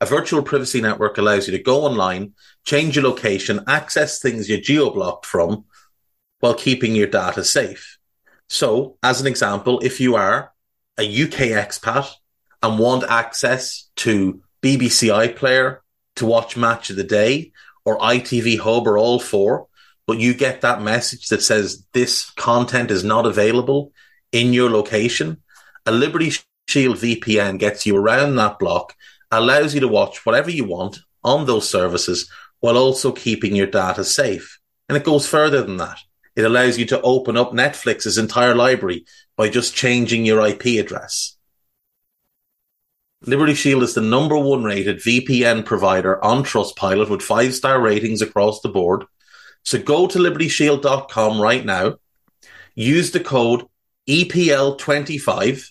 A virtual privacy network allows you to go online, change your location, access things you're geo-blocked from while keeping your data safe. So, as an example, if you are a UK expat and want access to BBC iPlayer to watch Match of the Day or ITV Hub or all four, but you get that message that says this content is not available in your location, a Liberty Shield VPN gets you around that block, allows you to watch whatever you want on those services while also keeping your data safe. And it goes further than that. It allows you to open up Netflix's entire library by just changing your IP address. Liberty Shield is the number one rated VPN provider on Trustpilot with five star ratings across the board so go to libertyshield.com right now, use the code EPL25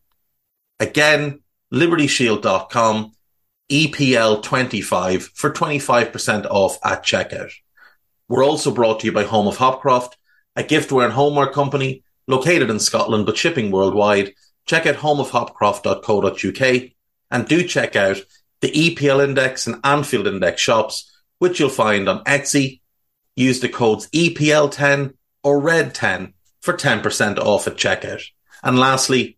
Again, libertyshield.com, EPL25 for 25% off at checkout. We're also brought to you by Home of Hopcroft, a giftware and homeware company located in Scotland but shipping worldwide. Check out homeofhopcroft.co.uk and do check out the EPL Index and Anfield Index shops, which you'll find on Etsy, use the codes EPL10 or RED10 for 10% off at checkout. And lastly,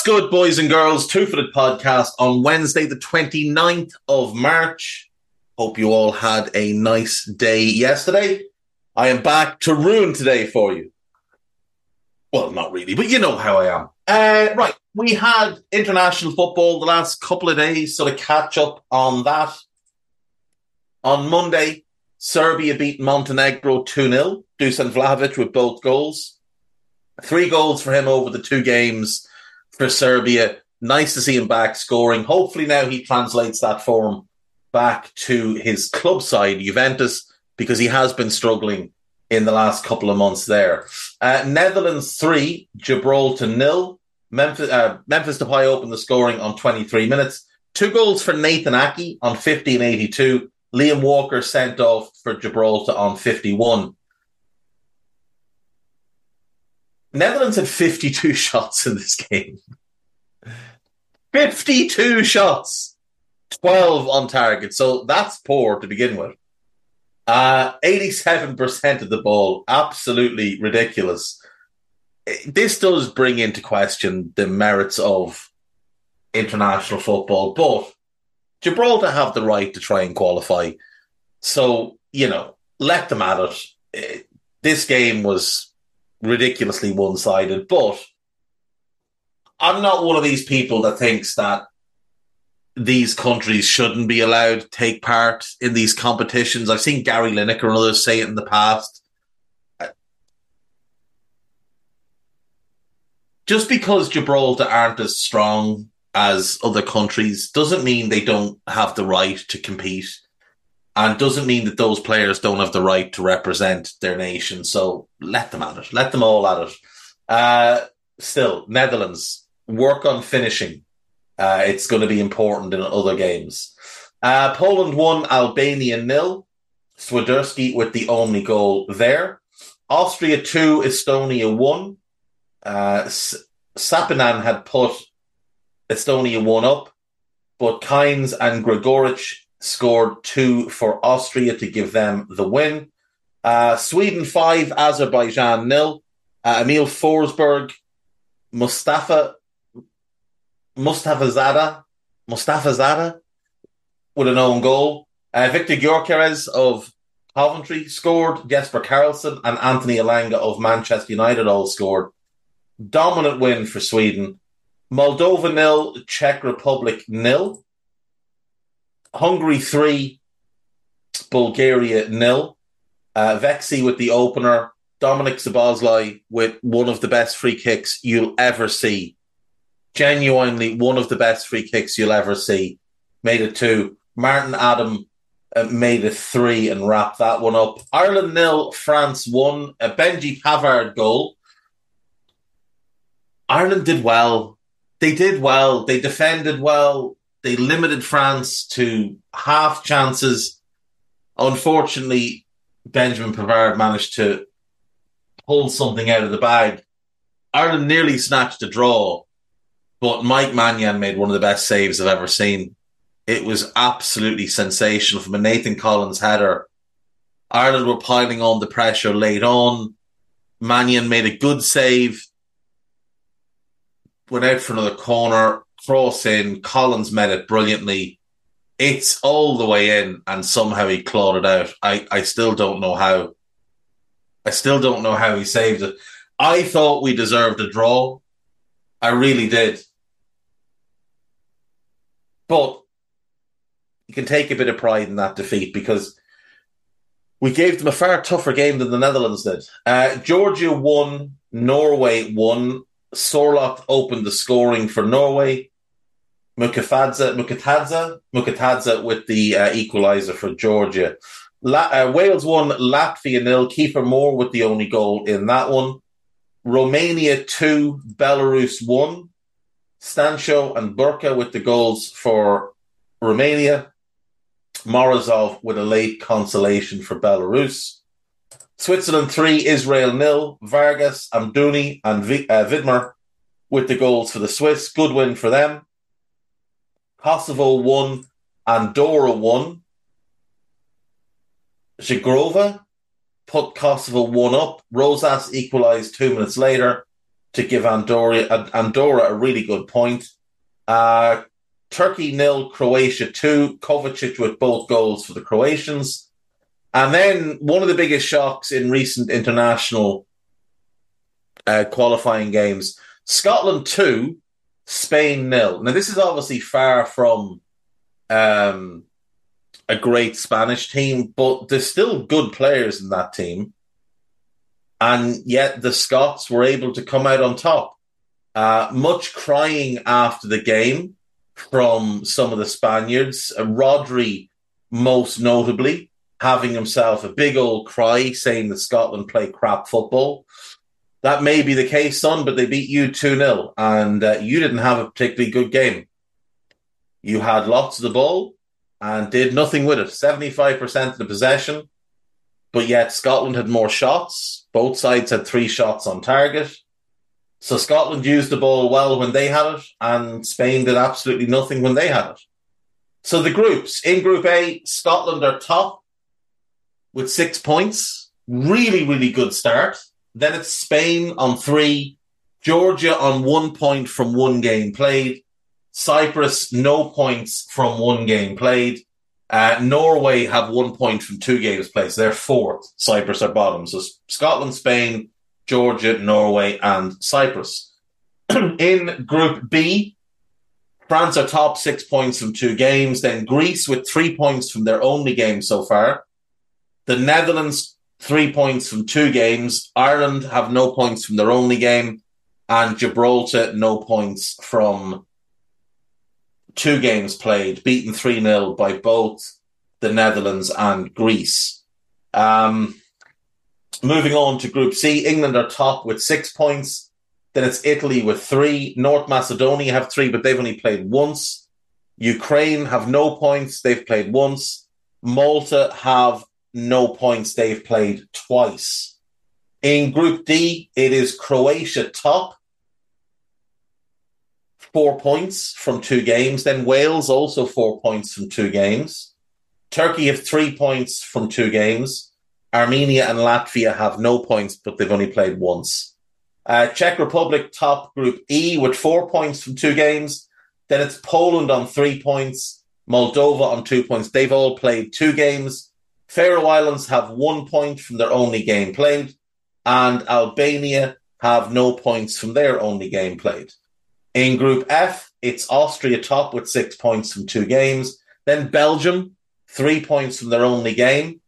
What's good, boys and girls? Two Footed Podcast on Wednesday, the 29th of March. Hope you all had a nice day yesterday. I am back to ruin today for you. Well, not really, but you know how I am. Uh, right, we had international football the last couple of days, so to catch up on that. On Monday, Serbia beat Montenegro 2 0. Dusan Vlahovic with both goals. Three goals for him over the two games for Serbia. Nice to see him back scoring. Hopefully now he translates that form back to his club side, Juventus, because he has been struggling in the last couple of months there. Uh, Netherlands three, Gibraltar nil. Memphis, uh, Memphis Depay opened the scoring on 23 minutes. Two goals for Nathan Ake on 1582. Liam Walker sent off for Gibraltar on 51. Netherlands had 52 shots in this game. 52 shots, 12 on target. So that's poor to begin with. Uh, 87% of the ball, absolutely ridiculous. This does bring into question the merits of international football, but Gibraltar have the right to try and qualify. So, you know, let them at it. This game was ridiculously one sided. But I'm not one of these people that thinks that these countries shouldn't be allowed to take part in these competitions. I've seen Gary Lineker and others say it in the past. Just because Gibraltar aren't as strong as other countries doesn't mean they don't have the right to compete and doesn't mean that those players don't have the right to represent their nation. So let them at it. Let them all at it. Uh, still, Netherlands, work on finishing. Uh, it's going to be important in other games. Uh, Poland won, Albania nil. Swiderski with the only goal there. Austria 2, Estonia 1. Uh, Sappinen had put Estonia 1 up, but Kainz and Gregoritsch scored two for Austria to give them the win. Uh, Sweden 5, Azerbaijan nil. Uh, Emil Forsberg, Mustafa Mustafa Zada, Mustafa Zada with an own goal. Uh, Viktor Gyökeres of Coventry scored. Jesper Karlsson and Anthony Elanga of Manchester United all scored. Dominant win for Sweden. Moldova nil, Czech Republic nil. Hungary three, Bulgaria nil. Uh, Vexi with the opener. Dominic Szoboszlai with one of the best free kicks you'll ever see. Genuinely one of the best free kicks you'll ever see. Made it two. Martin Adam uh, made it three and wrapped that one up. Ireland nil, France one. A Benji Pavard goal. Ireland did well. They did well. They defended well. They limited France to half chances. Unfortunately, Benjamin Pavard managed to pull something out of the bag. Ireland nearly snatched a draw, but Mike Maignan made one of the best saves I've ever seen. It was absolutely sensational from a Nathan Collins header. Ireland were piling on the pressure late on. Maignan made a good save, went out for another corner, cross in. Collins met it brilliantly. It's all the way in, and somehow he clawed it out. I, I still don't know how. I still don't know how he saved it. I thought we deserved a draw. I really did. But you can take a bit of pride in that defeat because we gave them a far tougher game than the Netherlands did. Uh, Georgia won, Norway won. Sorloth opened the scoring for Norway. Mukafadze, Mukatadze, Mukatadze with the uh, equaliser for Georgia. La- uh, Wales won, Latvia nil. Kiefer Moore with the only goal in that one. Romania two, Belarus one. Stanciu and Burcă with the goals for Romania. Morozov with a late consolation for Belarus. Switzerland three, Israel nil. Vargas, Amdouni, and v- uh, Widmer with the goals for the Swiss. Good win for them. Kosovo won, Andorra won. Zhegrova put Kosovo one up. Rosas equalised two minutes later to give Andorra, Andorra a really good point. Uh, Turkey nil, Croatia two. Kovacic with both goals for the Croatians. And then one of the biggest shocks in recent international uh, qualifying games Scotland two, Spain nil. Now, this is obviously far from um, a great Spanish team, but there's still good players in that team. And yet the Scots were able to come out on top. Uh, much crying after the game from some of the Spaniards. Uh, Rodri, most notably, having himself a big old cry saying that Scotland play crap football that may be the case, son, but they beat you 2 0, and uh, you didn't have a particularly good game. You had lots of the ball and did nothing with it 75% of the possession, but yet Scotland had more shots. Both sides had three shots on target. So Scotland used the ball well when they had it, and Spain did absolutely nothing when they had it. So the groups in Group A, Scotland are top with six points. Really, really good start. Then it's Spain on three, Georgia on one point from one game played, Cyprus no points from one game played. Uh, Norway have one point from two games played. So they're fourth. Cyprus are bottom. So Scotland, Spain, Georgia, Norway, and Cyprus. In Group B, France are top six points from two games. Then Greece with three points from their only game so far. The Netherlands three points from two games. Ireland have no points from their only game, and Gibraltar no points from two games played, beaten 3 0 by both the Netherlands and Greece. Um, moving on to Group C, England are top with six points. Then it's Italy with three. North Macedonia have three, but they've only played once. Ukraine have no points. They've played once. Malta have no points. They've played twice. In Group D, it is Croatia top. Four points from two games. Then Wales also four points from two games. Turkey have three points from two games. Armenia and Latvia have no points, but they've only played once. Uh, Czech Republic top Group E with four points from two games. Then it's Poland on three points, Moldova on two points. They've all played two games. Faroe Islands have one point from their only game played, and Albania have no points from their only game played. In Group F, it's Austria top with six points from two games. Then Belgium, three points from their only game.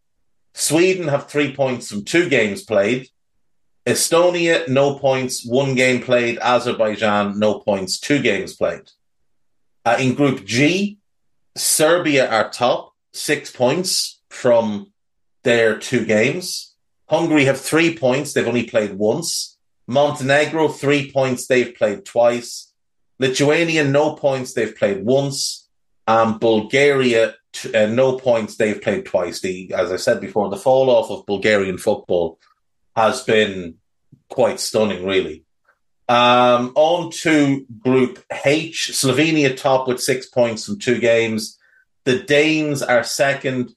Sweden have three points from two games played. Estonia, no points, one game played. Azerbaijan, no points, two games played. Uh, in Group G, Serbia are top, six points from their two games. Hungary have three points, they've only played once. Montenegro, three points, they've played twice. Lithuania, no points, they've played once. And Bulgaria, t- uh, no points, they've played twice. The, as I said before, the fall off of Bulgarian football has been quite stunning, really. Um, on to Group H, Slovenia top with six points from two games. The Danes are second,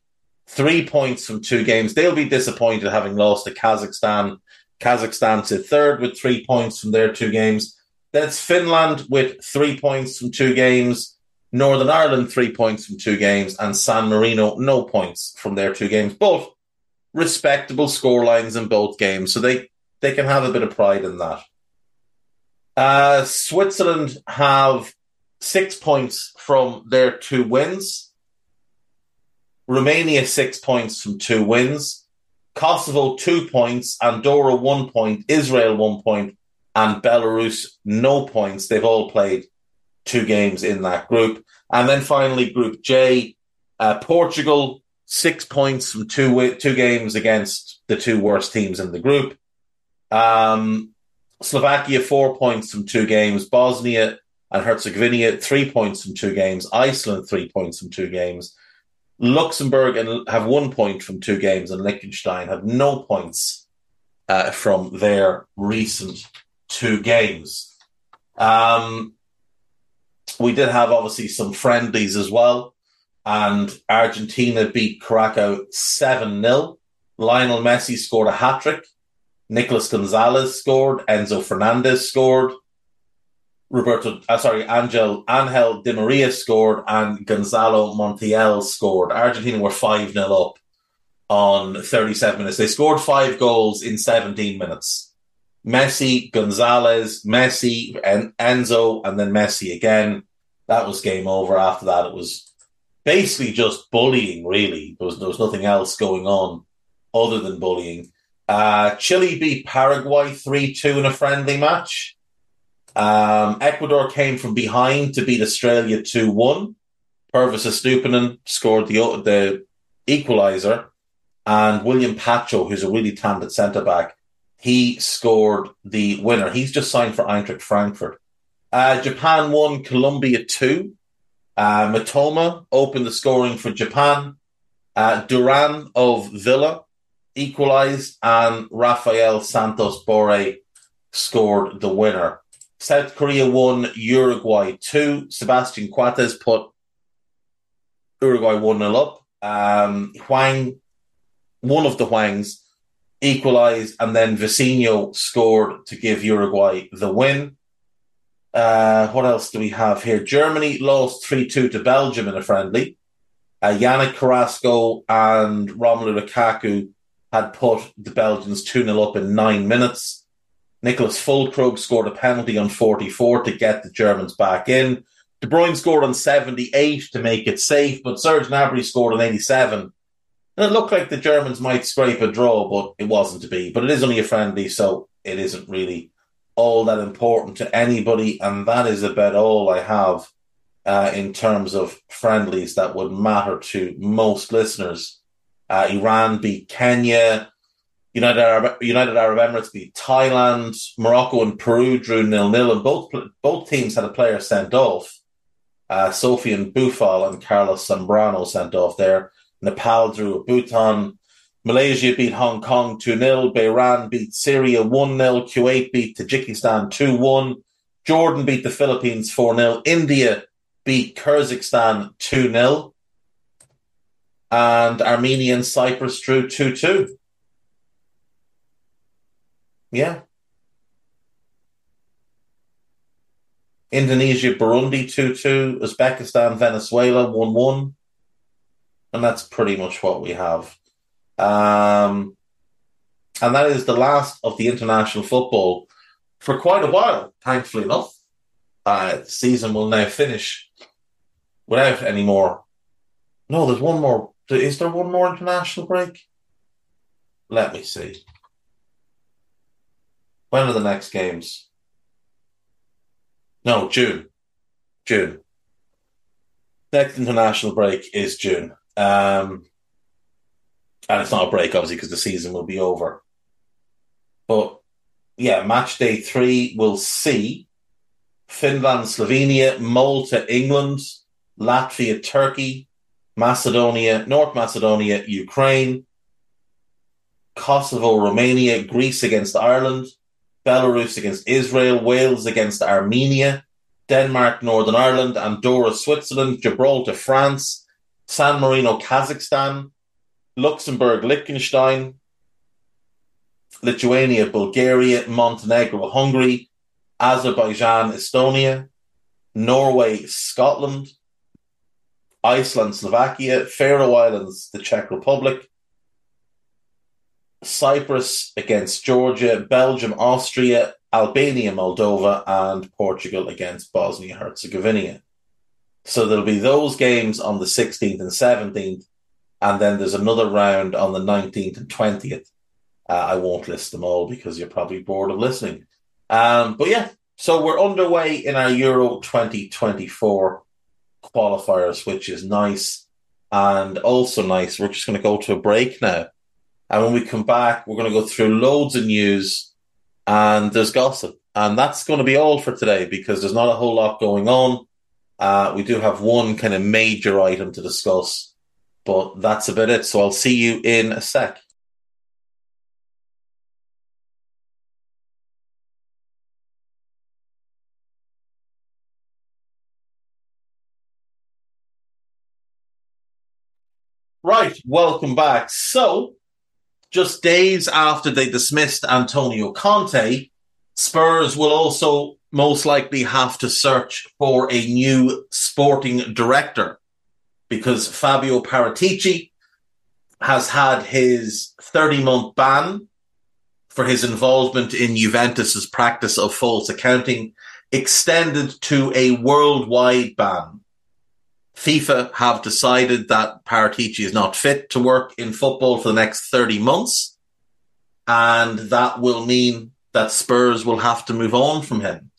three points from two games. They'll be disappointed having lost to Kazakhstan. Kazakhstan to third with three points from their two games. Then it's Finland with three points from two games. Northern Ireland, three points from two games. And San Marino, no points from their two games. But respectable scorelines in both games. So they, they can have a bit of pride in that. Uh, Switzerland have six points from their two wins. Romania six points from two wins. Kosovo two points. Andorra one point. Israel one. And Belarus no points. They've all played two games in that group. And then finally, Group J, uh, Portugal six points from two two games against the two worst teams in the group. Um, Slovakia four points from two games. Bosnia and Herzegovina three points from two games. Iceland three points from two games. Luxembourg and have one point from two games, and Liechtenstein have no points uh, from their recent two games. Um, we did have obviously some friendlies as well, and Argentina beat Curacao seven 0 Lionel Messi scored a hat trick. Nicolas Gonzalez scored. Enzo Fernandez scored. Roberto, uh, sorry, Angel Angel Di Maria scored, and Gonzalo Montiel scored. Argentina were five 0 up on thirty seven minutes. They scored five goals in seventeen minutes. Messi, Gonzalez, Messi, and Enzo, and then Messi again. That was game over. After that, it was basically just bullying. Really, there was there was nothing else going on other than bullying. Uh, Chile beat Paraguay 3 2 in a friendly match. Um, Ecuador came from behind to beat Australia 2 1. Pervis Estupinan scored the, the equaliser. And William Pacho, who's a really talented centre back, he scored the winner. He's just signed for Eintracht Frankfurt. Uh, Japan won Colombia 2. Uh, Mitoma opened the scoring for Japan. Uh, Duran of Villa equalised, and Rafael Santos Borre scored the winner. South Korea won Uruguay 2. Sebastian Coates put Uruguay 1 0 up. Um, Hwang, one of the Hwangs, equalised, and then Vecino scored to give Uruguay the win. Uh, what else do we have here? Germany lost 3 2 to Belgium in a friendly. Uh, Yannick Carrasco and Romelu Lukaku had put the Belgians 2 0 up in nine minutes. Niclas Füllkrug scored a penalty on 44 to get the Germans back in. De Bruyne scored on 78 to make it safe, but Serge Gnabry scored on 87. And it looked like the Germans might scrape a draw, but it wasn't to be. But it is only a friendly, so it isn't really all that important to anybody. And that is about all I have uh, in terms of friendlies that would matter to most listeners. Uh, Iran beat Kenya. United Arab, United Arab Emirates beat Thailand. Morocco and Peru drew nil nil, and both both teams had a player sent off. Uh, Sofiane Boufal and Carlos Zambrano sent off there. Nepal drew Bhutan. Malaysia beat Hong Kong 2 0. Bahrain beat Syria 1 0. Kuwait beat Tajikistan 2 1. Jordan beat the Philippines 4 0. India beat Kyrgyzstan 2 0. And Armenia and Cyprus drew 2 2. Yeah. Indonesia, Burundi 2 2. Uzbekistan, Venezuela 1 1. And that's pretty much what we have. Um, and that is the last of the international football for quite a while, thankfully enough. Uh, the season will now finish without any more. No, there's one more. Is there one more international break? Let me see. When are the next games? No, June. June. Next international break is June. Um, and it's not a break, obviously, because the season will be over. But yeah, match day three will see Finland, Slovenia, Malta, England, Latvia, Turkey, Macedonia, North Macedonia, Ukraine, Kosovo, Romania, Greece against Ireland, Belarus against Israel, Wales against Armenia, Denmark, Northern Ireland, Andorra, Switzerland, Gibraltar, France, San Marino, Kazakhstan, Luxembourg, Liechtenstein, Lithuania, Bulgaria, Montenegro, Hungary, Azerbaijan, Estonia, Norway, Scotland, Iceland, Slovakia, Faroe Islands, the Czech Republic, Cyprus against Georgia, Belgium, Austria, Albania, Moldova, and Portugal against Bosnia Herzegovina. So there'll be those games on the 16th and 17th, and then there's another round on the 19th and 20th. Uh, I won't list them all because you're probably bored of listening. Um, but yeah, so we're underway in our Euro 2024 qualifiers, which is nice and also nice. We're just going to go to a break now. And when we come back, we're going to go through loads of news and there's gossip. And that's going to be all for today because there's not a whole lot going on. Uh, we do have one kind of major item to discuss, but that's about it. So I'll see you in a sec. Right, welcome back. So, just days after they dismissed Antonio Conte, Spurs will also most likely have to search for a new sporting director because Fabio Paratici has had his 30 month ban for his involvement in Juventus's practice of false accounting extended to a worldwide ban FIFA have decided that Paratici is not fit to work in football for the next 30 months. And that will mean that Spurs will have to move on from him.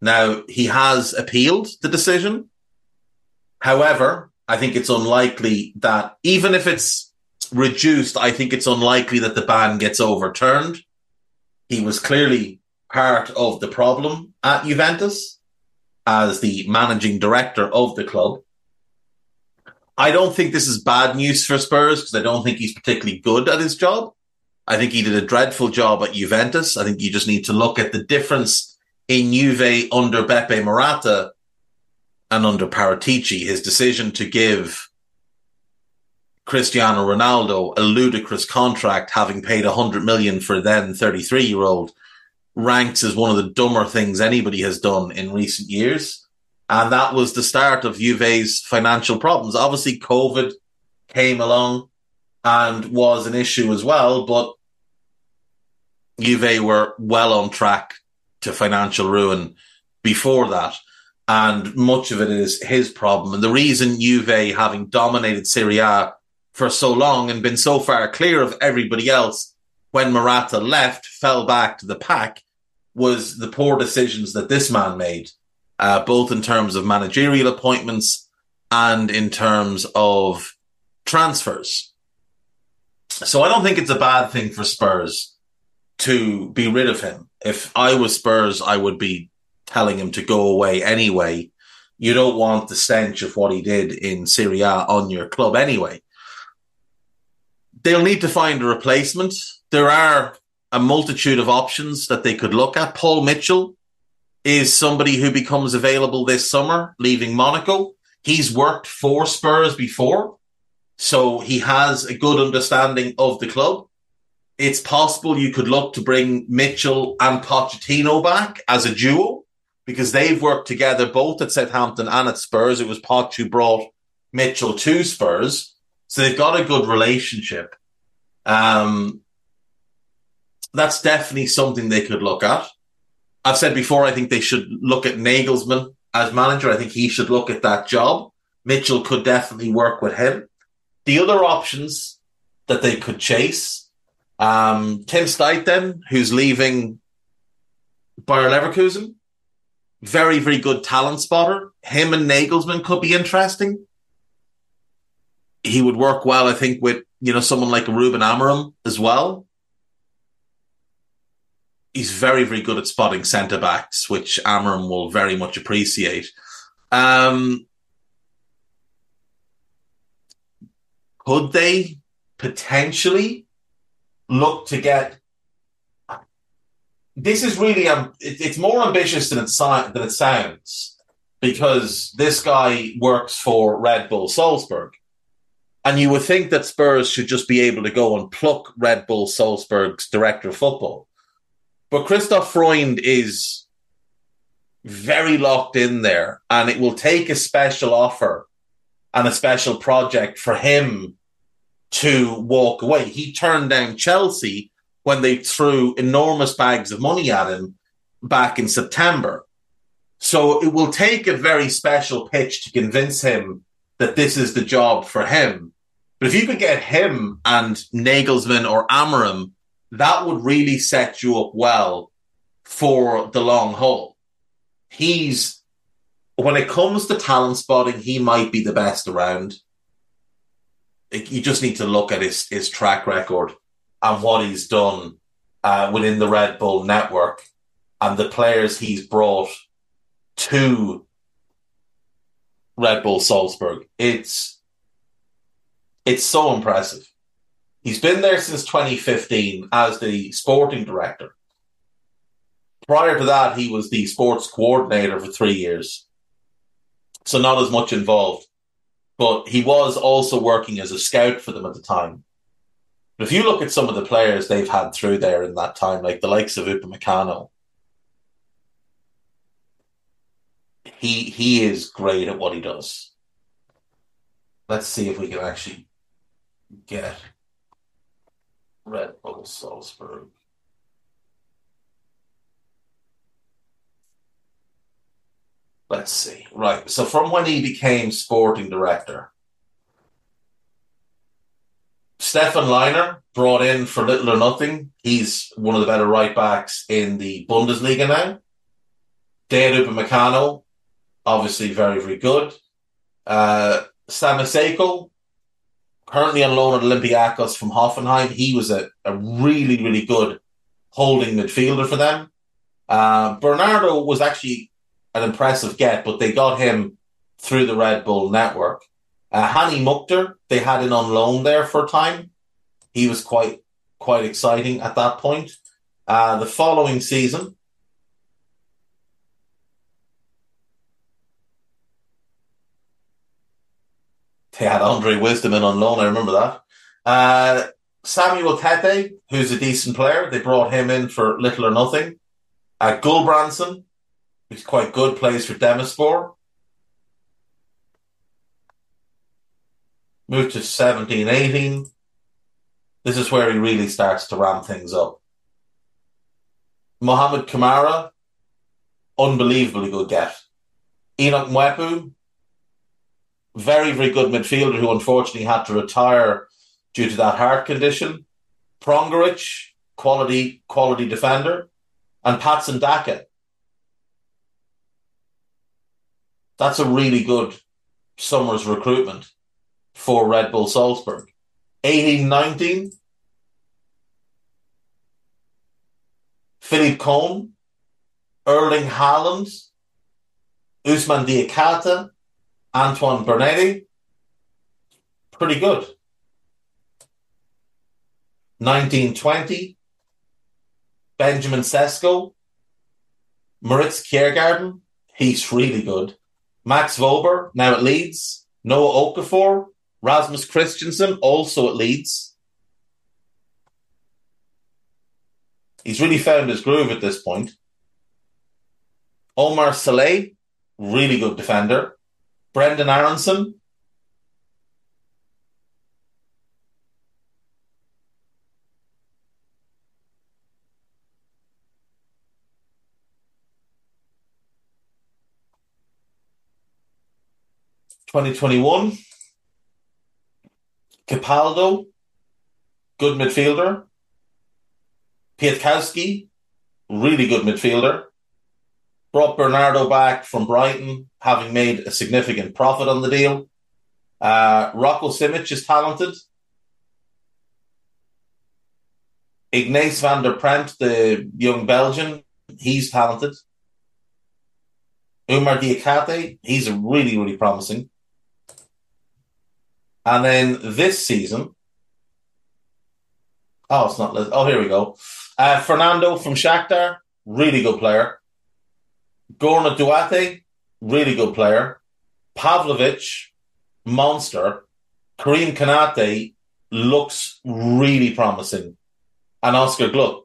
Now, he has appealed the decision. However, I think it's unlikely that even if it's reduced, I think it's unlikely that the ban gets overturned. He was clearly part of the problem at Juventus as the managing director of the club. I don't think this is bad news for Spurs because I don't think he's particularly good at his job. I think he did a dreadful job at Juventus. I think you just need to look at the difference in Juve under Beppe Marotta and under Paratici. His decision to give Cristiano Ronaldo a ludicrous contract, having paid 100 million for then 33 year old, ranks as one of the dumber things anybody has done in recent years. And that was the start of Juve's financial problems. Obviously, COVID came along and was an issue as well, but Juve were well on track to financial ruin before that. And much of it is his problem. And the reason Juve, having dominated Serie A for so long and been so far clear of everybody else when Marotta left, fell back to the pack, was the poor decisions that this man made uh, both in terms of managerial appointments and in terms of transfers. So I don't think it's a bad thing for Spurs to be rid of him. If I was Spurs, I would be telling him to go away anyway. You don't want the stench of what he did in Serie A on your club anyway. They'll need to find a replacement. There are a multitude of options that they could look at. Paul Mitchell is somebody who becomes available this summer, leaving Monaco. He's worked for Spurs before, so he has a good understanding of the club. It's possible you could look to bring Mitchell and Pochettino back as a duo because they've worked together both at Southampton and at Spurs. It was Poch who brought Mitchell to Spurs. So they've got a good relationship. Um, that's definitely something they could look at. I've said before, I think they should look at Nagelsmann as manager. I think he should look at that job. Mitchell could definitely work with him. The other options that they could chase, um, Tim Steidten, who's leaving Bayer Leverkusen, very, very good talent spotter. Him and Nagelsmann could be interesting. He would work well, I think, with you know someone like Ruben Amorim as well he's very, very good at spotting centre backs, which Amorim will very much appreciate. Um, could they potentially look to get? This is really um, it, it's more ambitious than it than it sounds because this guy works for Red Bull Salzburg. And you would think that Spurs should just be able to go and pluck Red Bull Salzburg's director of football but Christoph Freund is very locked in there, and it will take a special offer and a special project for him to walk away. He turned down Chelsea when they threw enormous bags of money at him back in September. So it will take a very special pitch to convince him that this is the job for him. But if you could get him and Nagelsmann or Amorim that would really set you up well for the long haul. He's, when it comes to talent spotting, he might be the best around. You just need to look at his, his track record and what he's done uh, within the Red Bull network and the players he's brought to Red Bull Salzburg. It's it's so impressive. He's been there since 2015 as the sporting director. Prior to that, he was the sports coordinator for three years. So not as much involved. But he was also working as a scout for them at the time. But if you look at some of the players they've had through there in that time, like the likes of Upamecano, he he is great at what he does. Let's see if we can actually get Red Bull Salzburg. Let's see. Right. So from when he became sporting director, Stefan Lainer brought in for little or nothing. He's one of the better right backs in the Bundesliga now. Dayot Upamecano, obviously very, very good. Uh, currently on loan at Olympiacos from Hoffenheim. He was a, a really, really good holding midfielder for them. Uh, Bernardo was actually an impressive get, but they got him through the Red Bull network. Uh, Hani Mukhtar, they had him on loan there for a time. He was quite quite exciting at that point. Uh, the following season, They had Andre Wisdom in on loan. I remember that. Uh, Samuel Tetteh, who's a decent player, they brought him in for little or nothing. Uh, Gulbrandsen, who's quite good, plays for Demirspor. Moved to 17, 18. This is where he really starts to ramp things up. Mohamed Camara, unbelievably good get. Enock Mwepu, very, very good midfielder who unfortunately had to retire due to that heart condition. Pongracic, quality, quality defender. And Patson Daka. That's a really good summer's recruitment for Red Bull Salzburg. 18 19. Philipp Köhn, Erling Haaland, Ousmane Diakité, Antoine Bernede. Pretty good. 1920. Benjamin Sesko, Moritz Kjærgaarden. He's really good. Max Wöber, now at Leeds. Noah Okafor, Rasmus Christensen, also at Leeds. He's really found his groove at this point. Oumar Solet, really good defender. Brenden Aaronson. Twenty twenty one. Capaldo, good midfielder. Piątkowski, really good midfielder. Brought Bernardo back from Brighton, having made a significant profit on the deal. Uh, Roko Šimić is talented. Ignace Van der Brempt, the young Belgian, he's talented. Oumar Diakité, he's really, really promising. And then this season, oh, it's not. Oh, here we go. Uh, Fernando from Shakhtar, really good player. Gourna-Douath, really good player. Pavlovic, monster. Karim Konaté looks really promising. And Oscar Gloukh.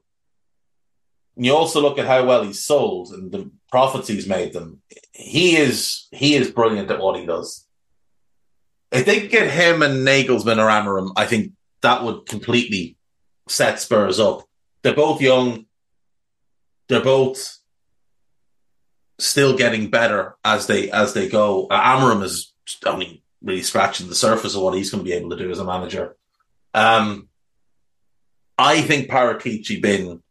You also look at how well he's sold and the profits he's made them. He is he is brilliant at what he does. If they get him and Nagelsmann or Amorim, I think that would completely set Spurs up. They're both young. They're both still getting better as they as they go. Uh, Amorim is only really scratching the surface of what he's going to be able to do as a manager. Um, I think Paratici being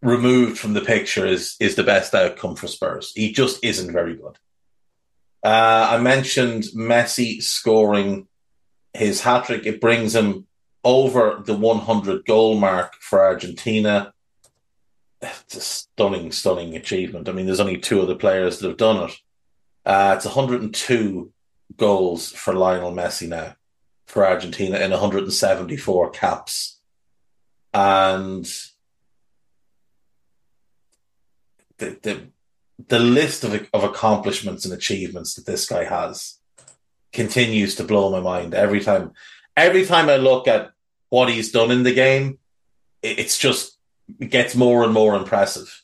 removed from the picture is is the best outcome for Spurs. He just isn't very good. Uh, I mentioned Messi scoring his hat trick. It brings him over the 100 goal mark for Argentina. It's a stunning, stunning achievement. I mean, there's only two other players that have done it. Uh, it's 102 goals for Lionel Messi now for Argentina in 174 caps. And the, the the list of, of accomplishments and achievements that this guy has continues to blow my mind every time. Every time I look at what he's done in the game, it's just it gets more and more impressive.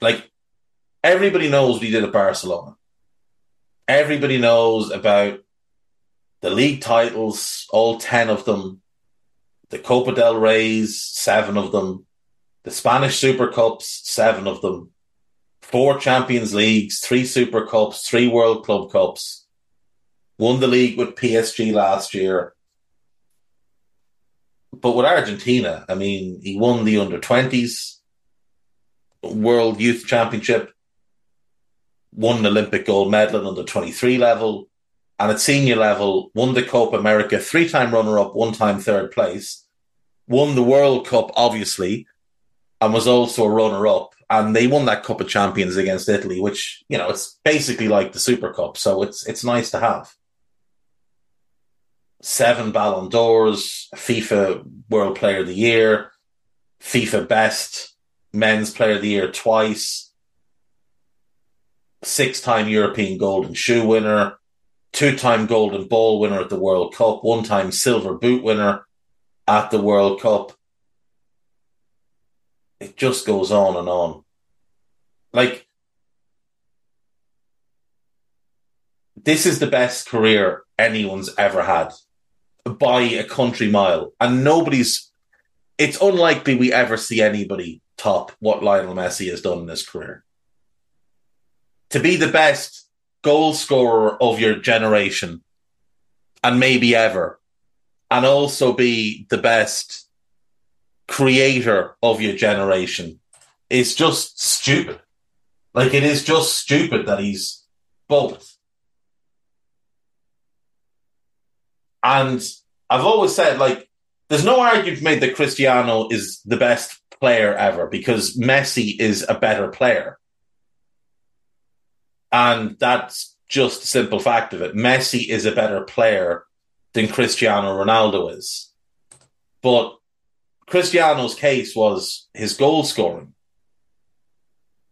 Like everybody knows he did at Barcelona. Everybody knows about the league titles, all ten of them, the Copa del Rey's, seven of them, the Spanish Super Cups, seven of them, four Champions Leagues, three Super Cups, three World Club Cups, won the league with PSG last year. But with Argentina, I mean, he won the under 20s World Youth Championship, won an Olympic gold medal at under 23 level, and at senior level, won the Copa America, three time runner up, one time third place, won the World Cup, obviously, and was also a runner up. And they won that Cup of Champions against Italy, which, you know, it's basically like the Super Cup. So it's it's nice to have. Seven Ballon d'Ors, FIFA World Player of the Year, FIFA Best Men's Player of the Year twice, six time European Golden Shoe winner, two time Golden Ball winner at the World Cup, one time Silver Boot winner at the World Cup it just goes on and on. Like, this is the best career anyone's ever had by a country mile. And nobody's, it's unlikely we ever see anybody top what Lionel Messi has done in his career. To be the best goal scorer of your generation and maybe ever, and also be the best creator of your generation is just stupid. Like it is just stupid that he's both. And I've always said, like, there's no argument made that Cristiano is the best player ever because Messi is a better player. And that's just the simple fact of it. Messi is a better player than Cristiano Ronaldo is. But Cristiano's case was his goal scoring.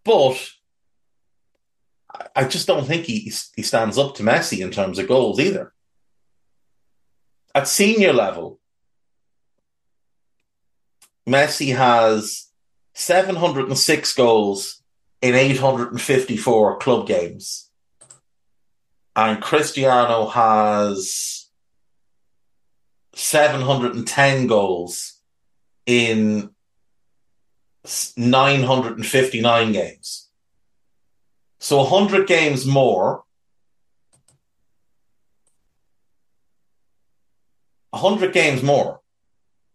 But I just don't think he, he stands up to Messi in terms of goals either. At senior level, Messi has 706 goals in 854 club games. And Cristiano has 710 goals in 959 games. So 100 games more. 100 games more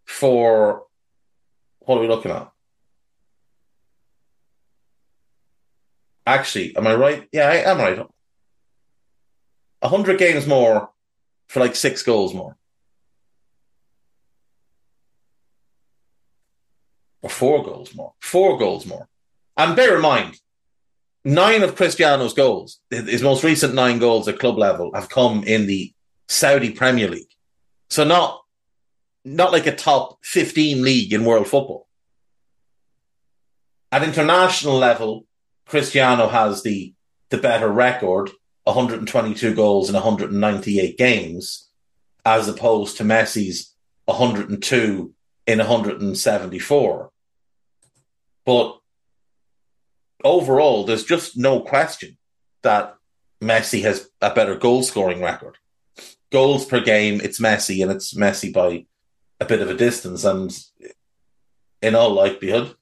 for what are we looking at? Actually, am I right? Yeah, I am right. 100 games more for like six goals more. Or four goals more. Four goals more. And bear in mind, nine of Cristiano's goals, his most recent nine goals at club level, have come in the Saudi Premier League. So not not like a top 15 league in world football. At international level, Cristiano has the the better record, 122 goals in 198 games, as opposed to Messi's 102 in 174. But overall, there's just no question that Messi has a better goal scoring record. Goals per game, it's Messi and it's Messi by a bit of a distance. And in all likelihood,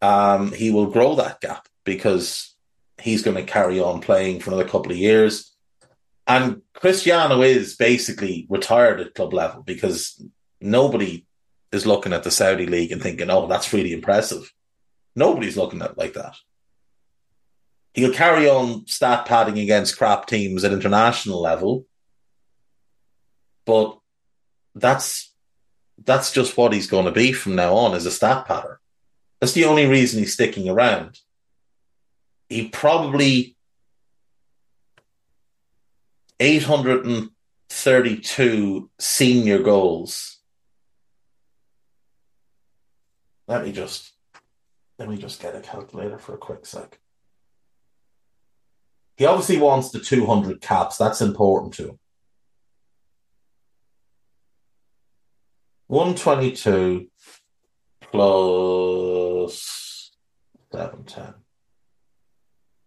um, he will grow that gap because he's going to carry on playing for another couple of years. And Cristiano is basically retired at club level because nobody is looking at the Saudi league and thinking, "Oh, that's really impressive." Nobody's looking at it like that. He'll carry on stat padding against crap teams at international level, but that's that's just what he's going to be from now on as a stat pattern. That's the only reason he's sticking around. He probably 832 senior goals. Let me just let me just get a calculator for a quick sec. He obviously wants the 200 caps. That's important to him. 122 plus 710.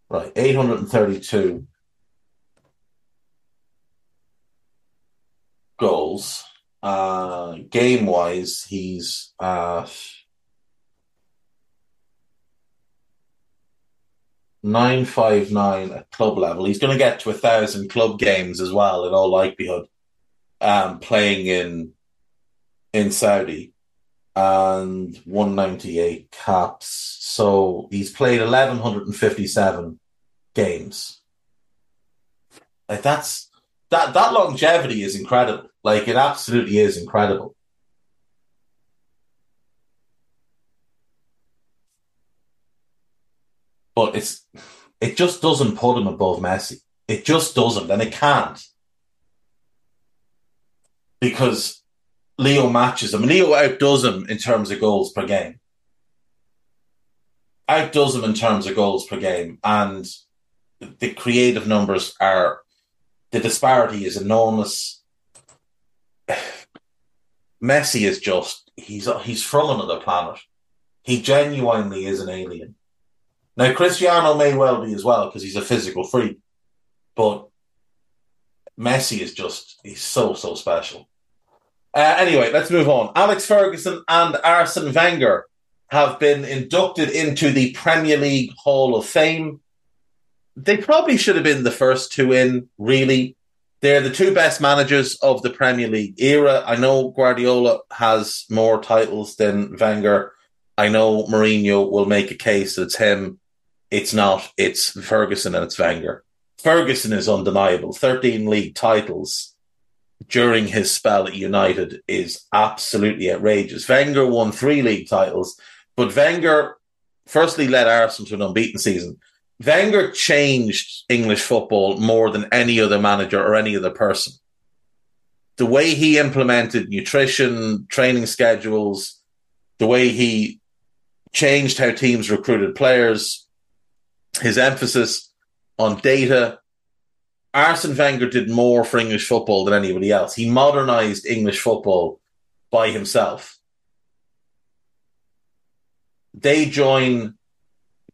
Right, 832 goals. Uh, game wise, he's at 959 at club level. He's going to get to a thousand club games as well, in all likelihood, um, playing in in Saudi and 198 caps. So he's played 1157 games. Like that's that that longevity is incredible. Like it absolutely is incredible. But it's it just doesn't put him above Messi. It just doesn't, and it can't. Because Leo matches him. Leo outdoes him in terms of goals per game. Outdoes him in terms of goals per game. And the creative numbers are the disparity is enormous. Messi is just he's he's from another planet. He genuinely is an alien. Now Cristiano may well be as well because he's a physical freak, but Messi is just he's so so special. Uh, anyway, let's move on. Alex Ferguson and Arsene Wenger have been inducted into the Premier League Hall of Fame. They probably should have been the first two in, really. They're the two best managers of the Premier League era. I know Guardiola has more titles than Wenger. I know Mourinho will make a case that it's him. it's not. It's Ferguson and it's Wenger. Ferguson is undeniable. 13 league titles during his spell at United is absolutely outrageous. Wenger won three league titles, but Wenger firstly led Arsenal to an unbeaten season. Wenger changed English football more than any other manager or any other person. The way he implemented nutrition, training schedules, the way he changed how teams recruited players, his emphasis on data. Arsene Wenger did more for English football than anybody else. He modernized English football by himself. They join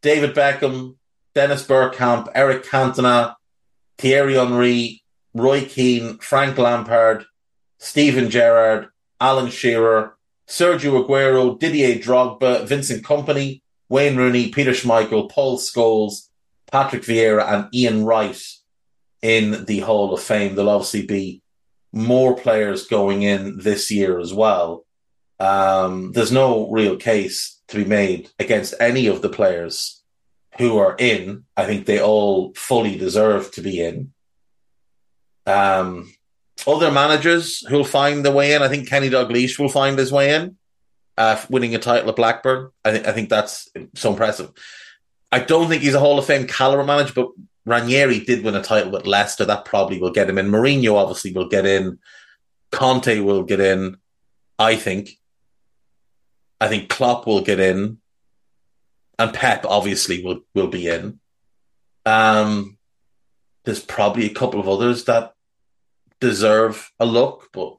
David Beckham, Dennis Bergkamp, Eric Cantona, Thierry Henry, Roy Keane, Frank Lampard, Steven Gerrard, Alan Shearer, Sergio Aguero, Didier Drogba, Vincent Kompany, Wayne Rooney, Peter Schmeichel, Paul Scholes, Patrick Vieira, and Ian Wright in the Hall of Fame. There'll obviously be more players going in this year as well. Um, there's no real case to be made against any of the players who are in. I think they all fully deserve to be in. Um, other managers who'll find their way in. I think Kenny Dalglish will find his way in, uh, winning a title at Blackburn. I think I think that's so impressive. I don't think he's a Hall of Fame caliber manager, but Ranieri did win a title with Leicester. That probably will get him in. Mourinho obviously will get in. Conte will get in. I think. I think Klopp will get in, and Pep obviously will will be in. Um, there's probably a couple of others that deserve a look, but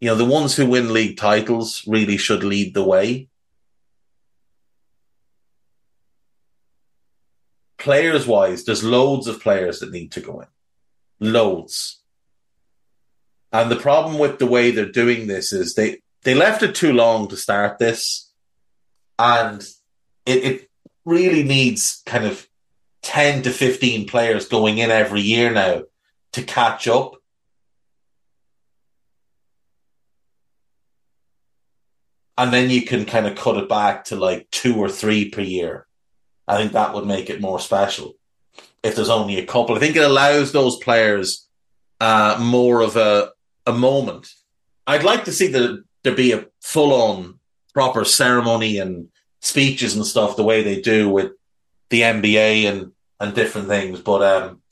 you know, the ones who win league titles really should lead the way. Players wise, there's loads of players that need to go in. Loads. And the problem with the way they're doing this is they, they left it too long to start this. And it, it really needs kind of 10 to 15 players going in every year now to catch up and then you can kind of cut it back to like two or three per year. I think that would make it more special if there's only a couple. I think it allows those players uh, more of a a moment. I'd like to see that there be a full on proper ceremony and speeches and stuff the way they do with the NBA and and different things. But um,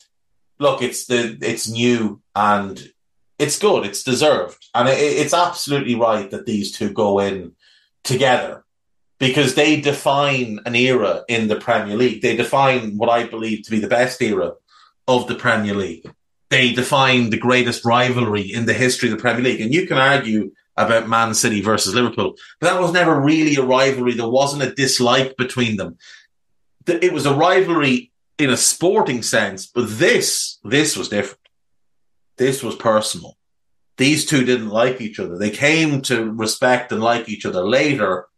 look, it's the it's new and it's good. It's deserved, and it, it's absolutely right that these two go in together because they define an era in the Premier League. They define what I believe to be the best era of the Premier League. They define the greatest rivalry in the history of the Premier League. And you can argue about Man City versus Liverpool, but that was never really a rivalry. There wasn't a dislike between them. It was a rivalry in a sporting sense, but this, this was different. This was personal these two didn't like each other. They came to respect and like each other later,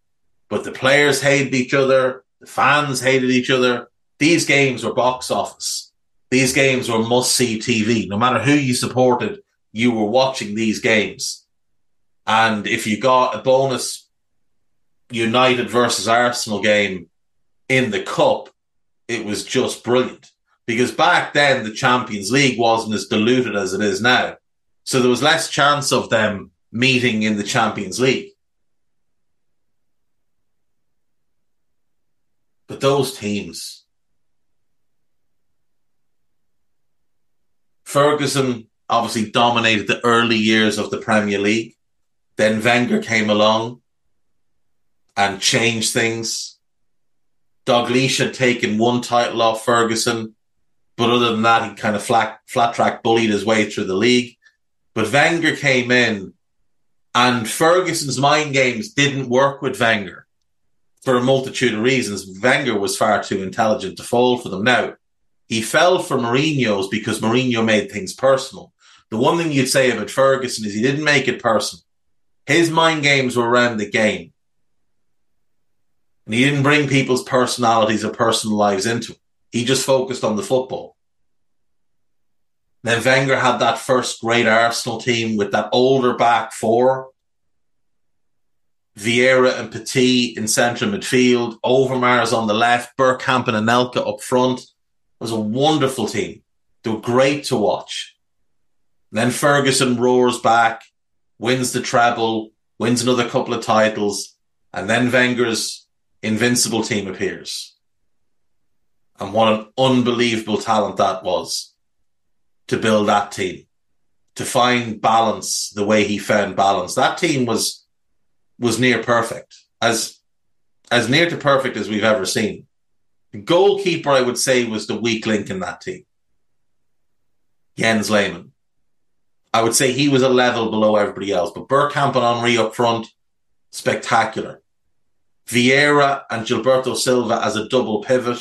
but the players hated each other. The fans hated each other. These games were box office. These games were must see TV. No matter who you supported, you were watching these games. And if you got a bonus United versus Arsenal game in the cup, it was just brilliant. Because back then, the Champions League wasn't as diluted as it is now. So there was less chance of them meeting in the Champions League. But those teams, Ferguson obviously dominated the early years of the Premier League. Then Wenger came along and changed things. Dalglish had taken one title off Ferguson, but other than that, he kind of flat, flat track bullied his way through the league. But Wenger came in and Ferguson's mind games didn't work with Wenger for a multitude of reasons. Wenger was far too intelligent to fall for them. Now, he fell for Mourinho's because Mourinho made things personal. The one thing you'd say about Ferguson is he didn't make it personal. His mind games were around the game. And he didn't bring people's personalities or personal lives into it. He just focused on the football. Then Wenger had that first great Arsenal team with that older back four. Vieira and Petit in central midfield, Overmars on the left, Bergkamp and Anelka up front. It was a wonderful team. They were great to watch. And then Ferguson roars back, wins the treble, wins another couple of titles, and then Wenger's invincible team appears. And what an unbelievable talent that was to build that team, to find balance the way he found balance. That team was was near perfect, as as near to perfect as we've ever seen. The goalkeeper, I would say, was the weak link in that team. Jens Lehmann. I would say he was a level below everybody else, but Bergkamp and Henry up front, spectacular. Vieira and Gilberto Silva as a double pivot.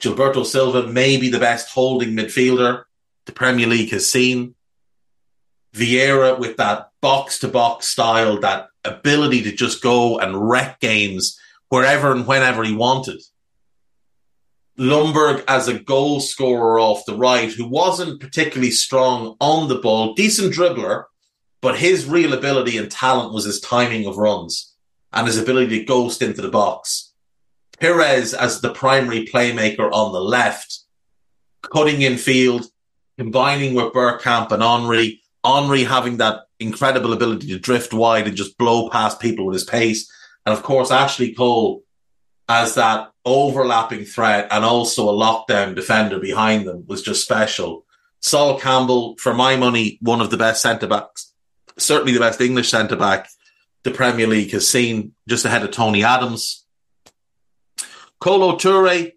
Gilberto Silva may be the best holding midfielder the Premier League has seen. Vieira with that box to box style, that ability to just go and wreck games wherever and whenever he wanted. Ljungberg as a goal scorer off the right, who wasn't particularly strong on the ball, decent dribbler, but his real ability and talent was his timing of runs and his ability to ghost into the box. Pires as the primary playmaker on the left, cutting in field, combining with Bergkamp and Henry, Henry having that incredible ability to drift wide and just blow past people with his pace. And of course, Ashley Cole as that overlapping threat and also a lockdown defender behind them was just special. Sol Campbell, for my money, one of the best centre backs, certainly the best English centre back the Premier League has seen, just ahead of Tony Adams. Kolo Toure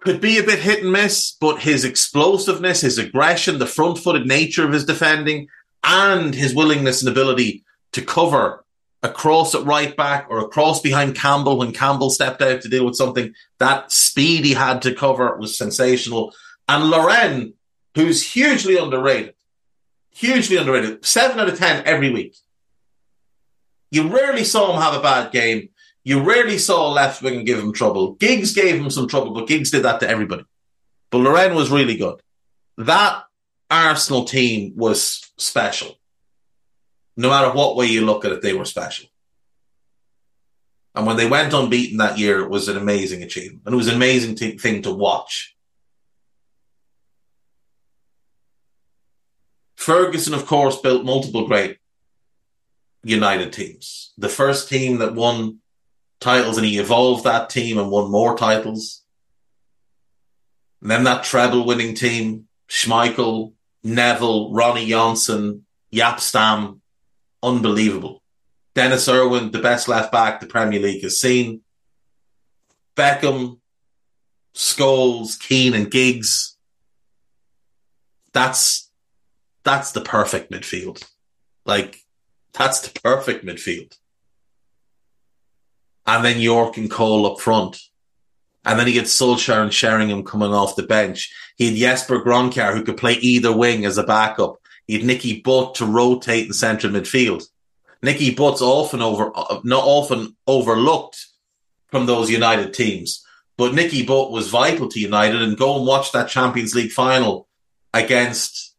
could be a bit hit and miss, but his explosiveness, his aggression, the front footed nature of his defending, and his willingness and ability to cover a cross at right back or a cross behind Campbell when Campbell stepped out to deal with something. That speed he had to cover was sensational. And Lauren, who's hugely underrated, hugely underrated, seven out of 10 every week. You rarely saw him have a bad game. You rarely saw left wing give him trouble. Giggs gave him some trouble, but Giggs did that to everybody. But Lauren was really good. That Arsenal team was special. No matter what way you look at it, they were special. And when they went unbeaten that year, it was an amazing achievement. And it was an amazing t- thing to watch. Ferguson, of course, built multiple great United teams. The first team that won titles, and he evolved that team and won more titles. And then that treble winning team, Schmeichel, Neville, Ronnie Johnsen, Jaap Stam, unbelievable. Denis Irwin, the best left back the Premier League has seen. Beckham, Scholes, Keane, and Giggs. That's that's the perfect midfield. Like that's the perfect midfield. And then Yorke and Cole up front. And then he gets Solskjaer and Sheringham coming off the bench. He had Jesper Grønkjær who could play either wing as a backup. He had Nicky Butt to rotate in central midfield. Nicky Butt's often over, not often overlooked from those United teams. But Nicky Butt was vital to United and go and watch that Champions League final against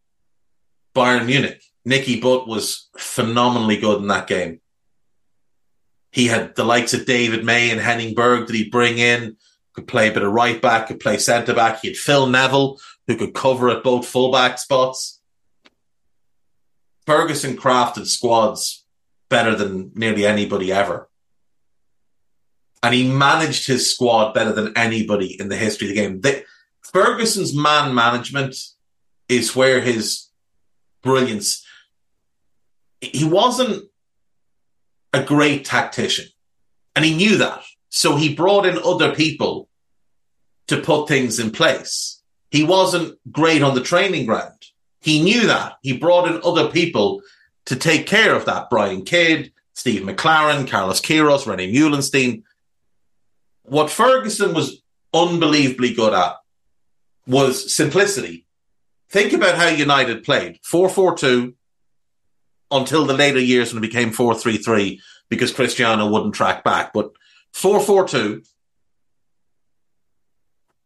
Bayern Munich. Nicky Butt was phenomenally good in that game. He had the likes of David May and Henning Berg that he'd bring in, could play a bit of right back, could play centre back. He had Phil Neville, who could cover at both fullback spots. Ferguson crafted squads better than nearly anybody ever. And he managed his squad better than anybody in the history of the game. Ferguson's man management is where his brilliance he wasn't a great tactician and he knew that. So he brought in other people to put things in place. He wasn't great on the training ground. He knew that. He brought in other people to take care of that. Brian Kidd, Steve McClaren, Carlos Queiroz, Rene Meulensteen. What Ferguson was unbelievably good at was simplicity. Think about how United played 4 4 2, until the later years when it became 4-3-3 because Cristiano wouldn't track back. But 4-4-2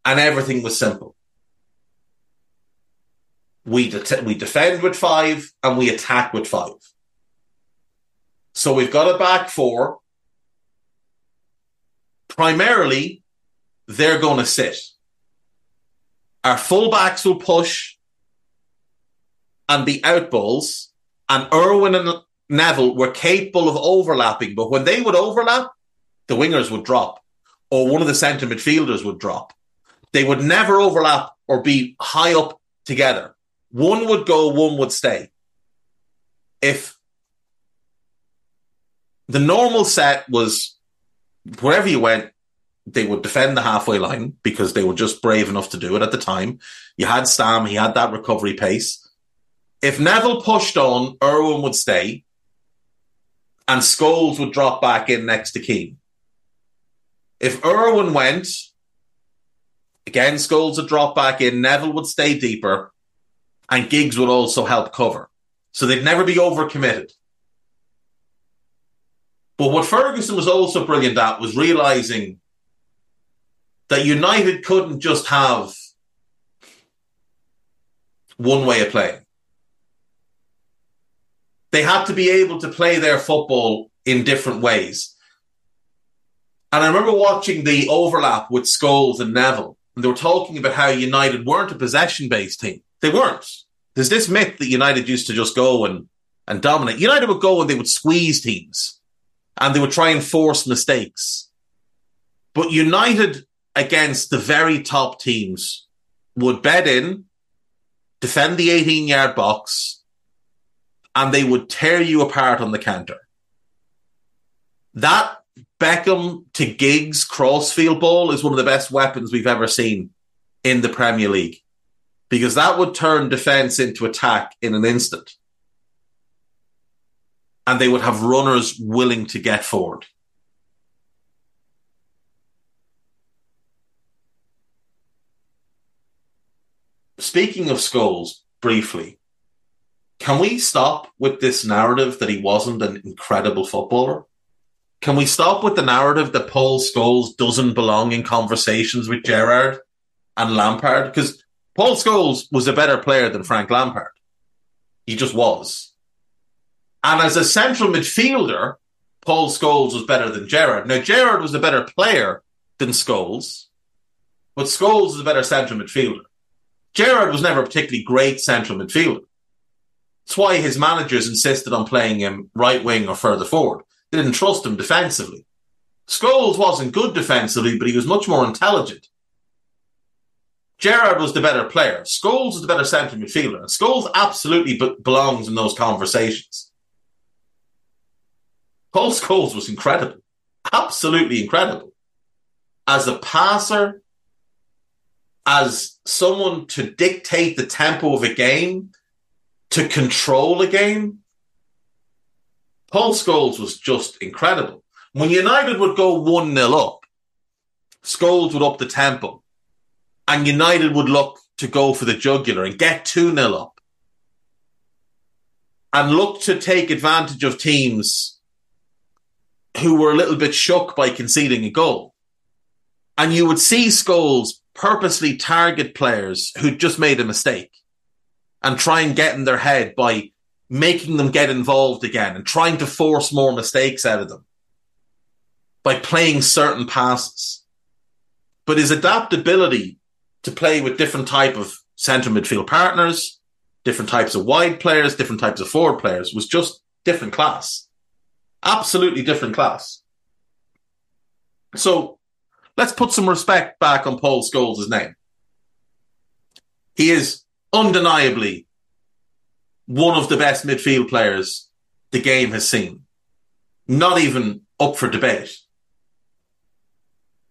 and everything was simple. We, det- we defend with five and we attack with five. So we've got a back four. Primarily, they're going to sit. Our fullbacks will push and be outballs. and Irwin and Neville were capable of overlapping, but when they would overlap, the wingers would drop, or one of the centre midfielders would drop. They would never overlap or be high up together. One would go, one would stay. If the normal set was wherever you went, they would defend the halfway line because they were just brave enough to do it at the time. You had Stam, he had that recovery pace. If Neville pushed on, Irwin would stay and Scholes would drop back in next to Keane. If Irwin went, again, Scholes would drop back in, Neville would stay deeper, and Giggs would also help cover. So they'd never be overcommitted. But what Ferguson was also brilliant at was realizing that United couldn't just have one way of playing. They had to be able to play their football in different ways. And I remember watching the overlap with Scholes and Neville, and they were talking about how United weren't a possession based team. They weren't. There's this myth that United used to just go and, and dominate. United would go and they would squeeze teams and they would try and force mistakes. But United against the very top teams would bed in, defend the 18 yard box, and they would tear you apart on the counter. That Beckham to Giggs crossfield ball is one of the best weapons we've ever seen in the Premier League because that would turn defense into attack in an instant. And they would have runners willing to get forward. Speaking of Scholes, briefly, can we stop with this narrative that he wasn't an incredible footballer? Can we stop with the narrative that Paul Scholes doesn't belong in conversations with Gerrard and Lampard? Because Paul Scholes was a better player than Frank Lampard. He just was. And as a central midfielder, Paul Scholes was better than Gerrard. Now, Gerrard was a better player than Scholes, but Scholes was a better central midfielder. Gerrard was never a particularly great central midfielder. That's why his managers insisted on playing him right wing or further forward. Didn't trust him defensively. Scholes wasn't good defensively, but he was much more intelligent. Gerrard was the better player. Scholes was the better centre midfielder. And Scholes absolutely be- belongs in those conversations. Paul Scholes was incredible. Absolutely incredible. As a passer, as someone to dictate the tempo of a game, to control a game, Paul Scholes was just incredible. When United would go 1 0 up, Scholes would up the tempo, and United would look to go for the jugular and get 2 0 up, and look to take advantage of teams who were a little bit shook by conceding a goal. And you would see Scholes purposely target players who just made a mistake and try and get in their head by making them get involved again and trying to force more mistakes out of them by playing certain passes. But his adaptability to play with different type of centre midfield partners, different types of wide players, different types of forward players was just different class. Absolutely different class. So let's put some respect back on Paul Scholes' name. He is undeniably one of the best midfield players the game has seen. Not even up for debate.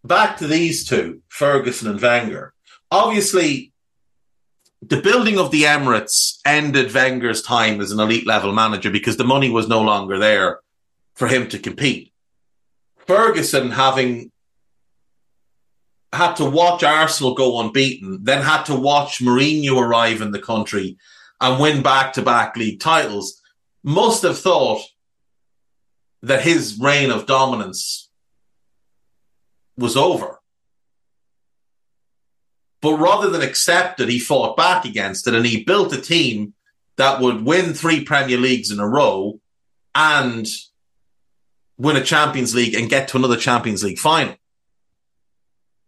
Back to these two, Ferguson and Wenger. Obviously, the building of the Emirates ended Wenger's time as an elite level manager because the money was no longer there for him to compete. Ferguson, having had to watch Arsenal go unbeaten, then had to watch Mourinho arrive in the country and win back to back league titles, must have thought that his reign of dominance was over. But rather than accept it, he fought back against it and he built a team that would win three Premier Leagues in a row and win a Champions League and get to another Champions League final.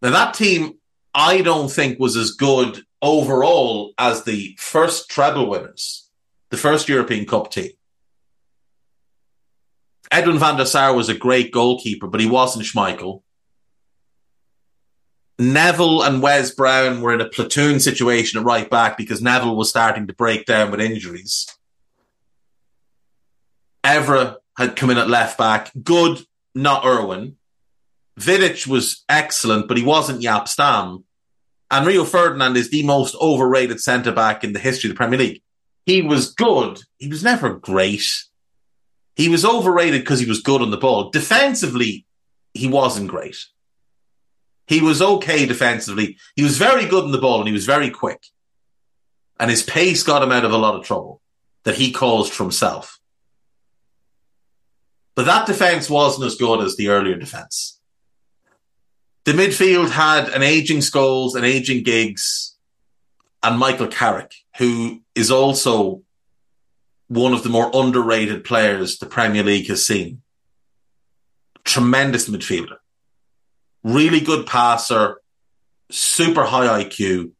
Now that team, I don't think was as good overall as the first treble winners, the first European Cup team. Edwin van der Sar was a great goalkeeper, but he wasn't Schmeichel. Neville and Wes Brown were in a platoon situation at right back because Neville was starting to break down with injuries. Evra had come in at left back. Good, not Irwin. Vidic was excellent, but he wasn't Jaap Stam. And Rio Ferdinand is the most overrated centre back in the history of the Premier League. He was good. He was never great. He was overrated because he was good on the ball. Defensively, he wasn't great. He was okay defensively. He was very good on the ball and he was very quick. And his pace got him out of a lot of trouble that he caused for himself. But that defense wasn't as good as the earlier defense. The midfield had an aging Scholes, an aging Giggs, and Michael Carrick, who is also one of the more underrated players the Premier League has seen. Tremendous midfielder. Really good passer, super high IQ.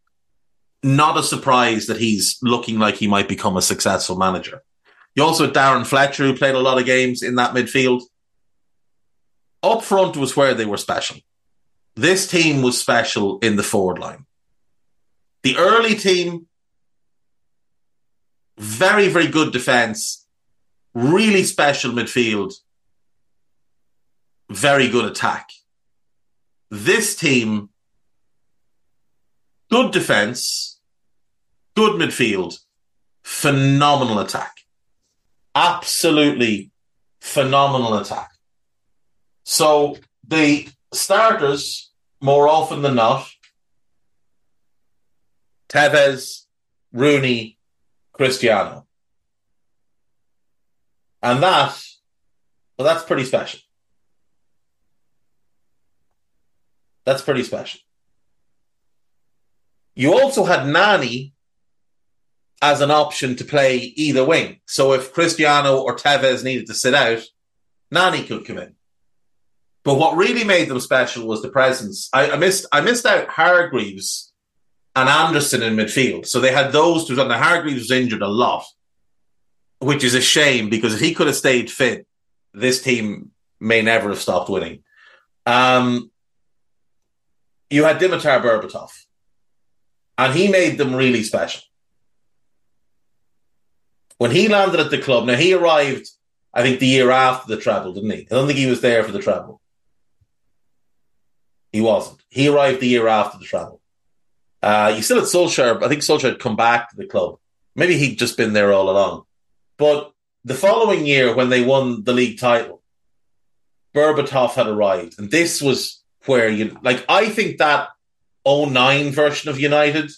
Not a surprise that he's looking like he might become a successful manager. You also had Darren Fletcher, who played a lot of games in that midfield. Up front was where they were special. This team was special in the forward line. The early team, very, very good defense, really special midfield, very good attack. This team, good defense, good midfield, phenomenal attack absolutely phenomenal attack. So the starters, more often than not, Tevez, Rooney, Cristiano. And that, well, that's pretty special. That's pretty special. You also had Nani as an option to play either wing. So if Cristiano or Tevez needed to sit out, Nani could come in. But what really made them special was the presence. I, I missed I missed out Hargreaves and Anderson in midfield. So they had those two. And the Hargreaves was injured a lot, which is a shame because if he could have stayed fit, this team may never have stopped winning. Um, you had Dimitar Berbatov, and he made them really special when he landed at the club, now he arrived, I think, the year after the treble, didn't he? I don't think he was there for the treble. He wasn't. He arrived the year after the treble. Uh, still had Solskjaer. I think Solskjaer had come back to the club. Maybe he'd just been there all along. But the following year, when they won the league title, Berbatov had arrived. And this was where you, like, I think that 09 version of United,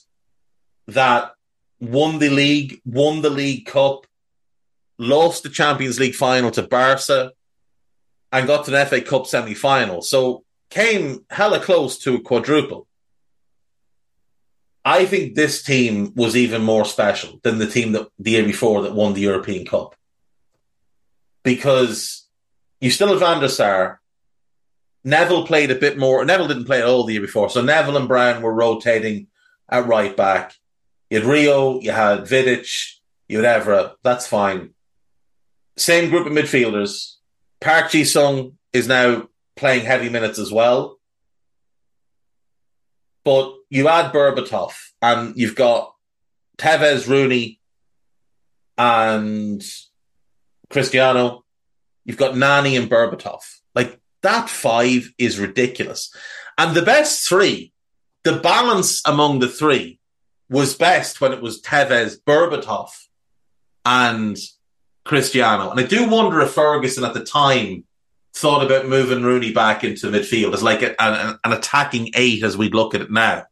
that won the league, won the League Cup, lost the Champions League final to Barca, and got to the FA Cup semi final. So came hella close to quadruple. I think this team was even more special than the team that the year before that won the European Cup. Because you still have Van der Sar. Neville played a bit more. Neville didn't play at all the year before. So Neville and Brown were rotating at right back. You had Rio, you had Vidic, you had Evra. That's fine. Same group of midfielders. Park Ji Sung is now playing heavy minutes as well. But you add Berbatov and you've got Tevez, Rooney, and Cristiano. You've got Nani and Berbatov. Like that five is ridiculous. And the best three, the balance among the three was best when it was Tevez, Berbatov, and Cristiano. And I do wonder if Ferguson at the time thought about moving Rooney back into midfield as like a, an, an attacking eight as we'd look at it now.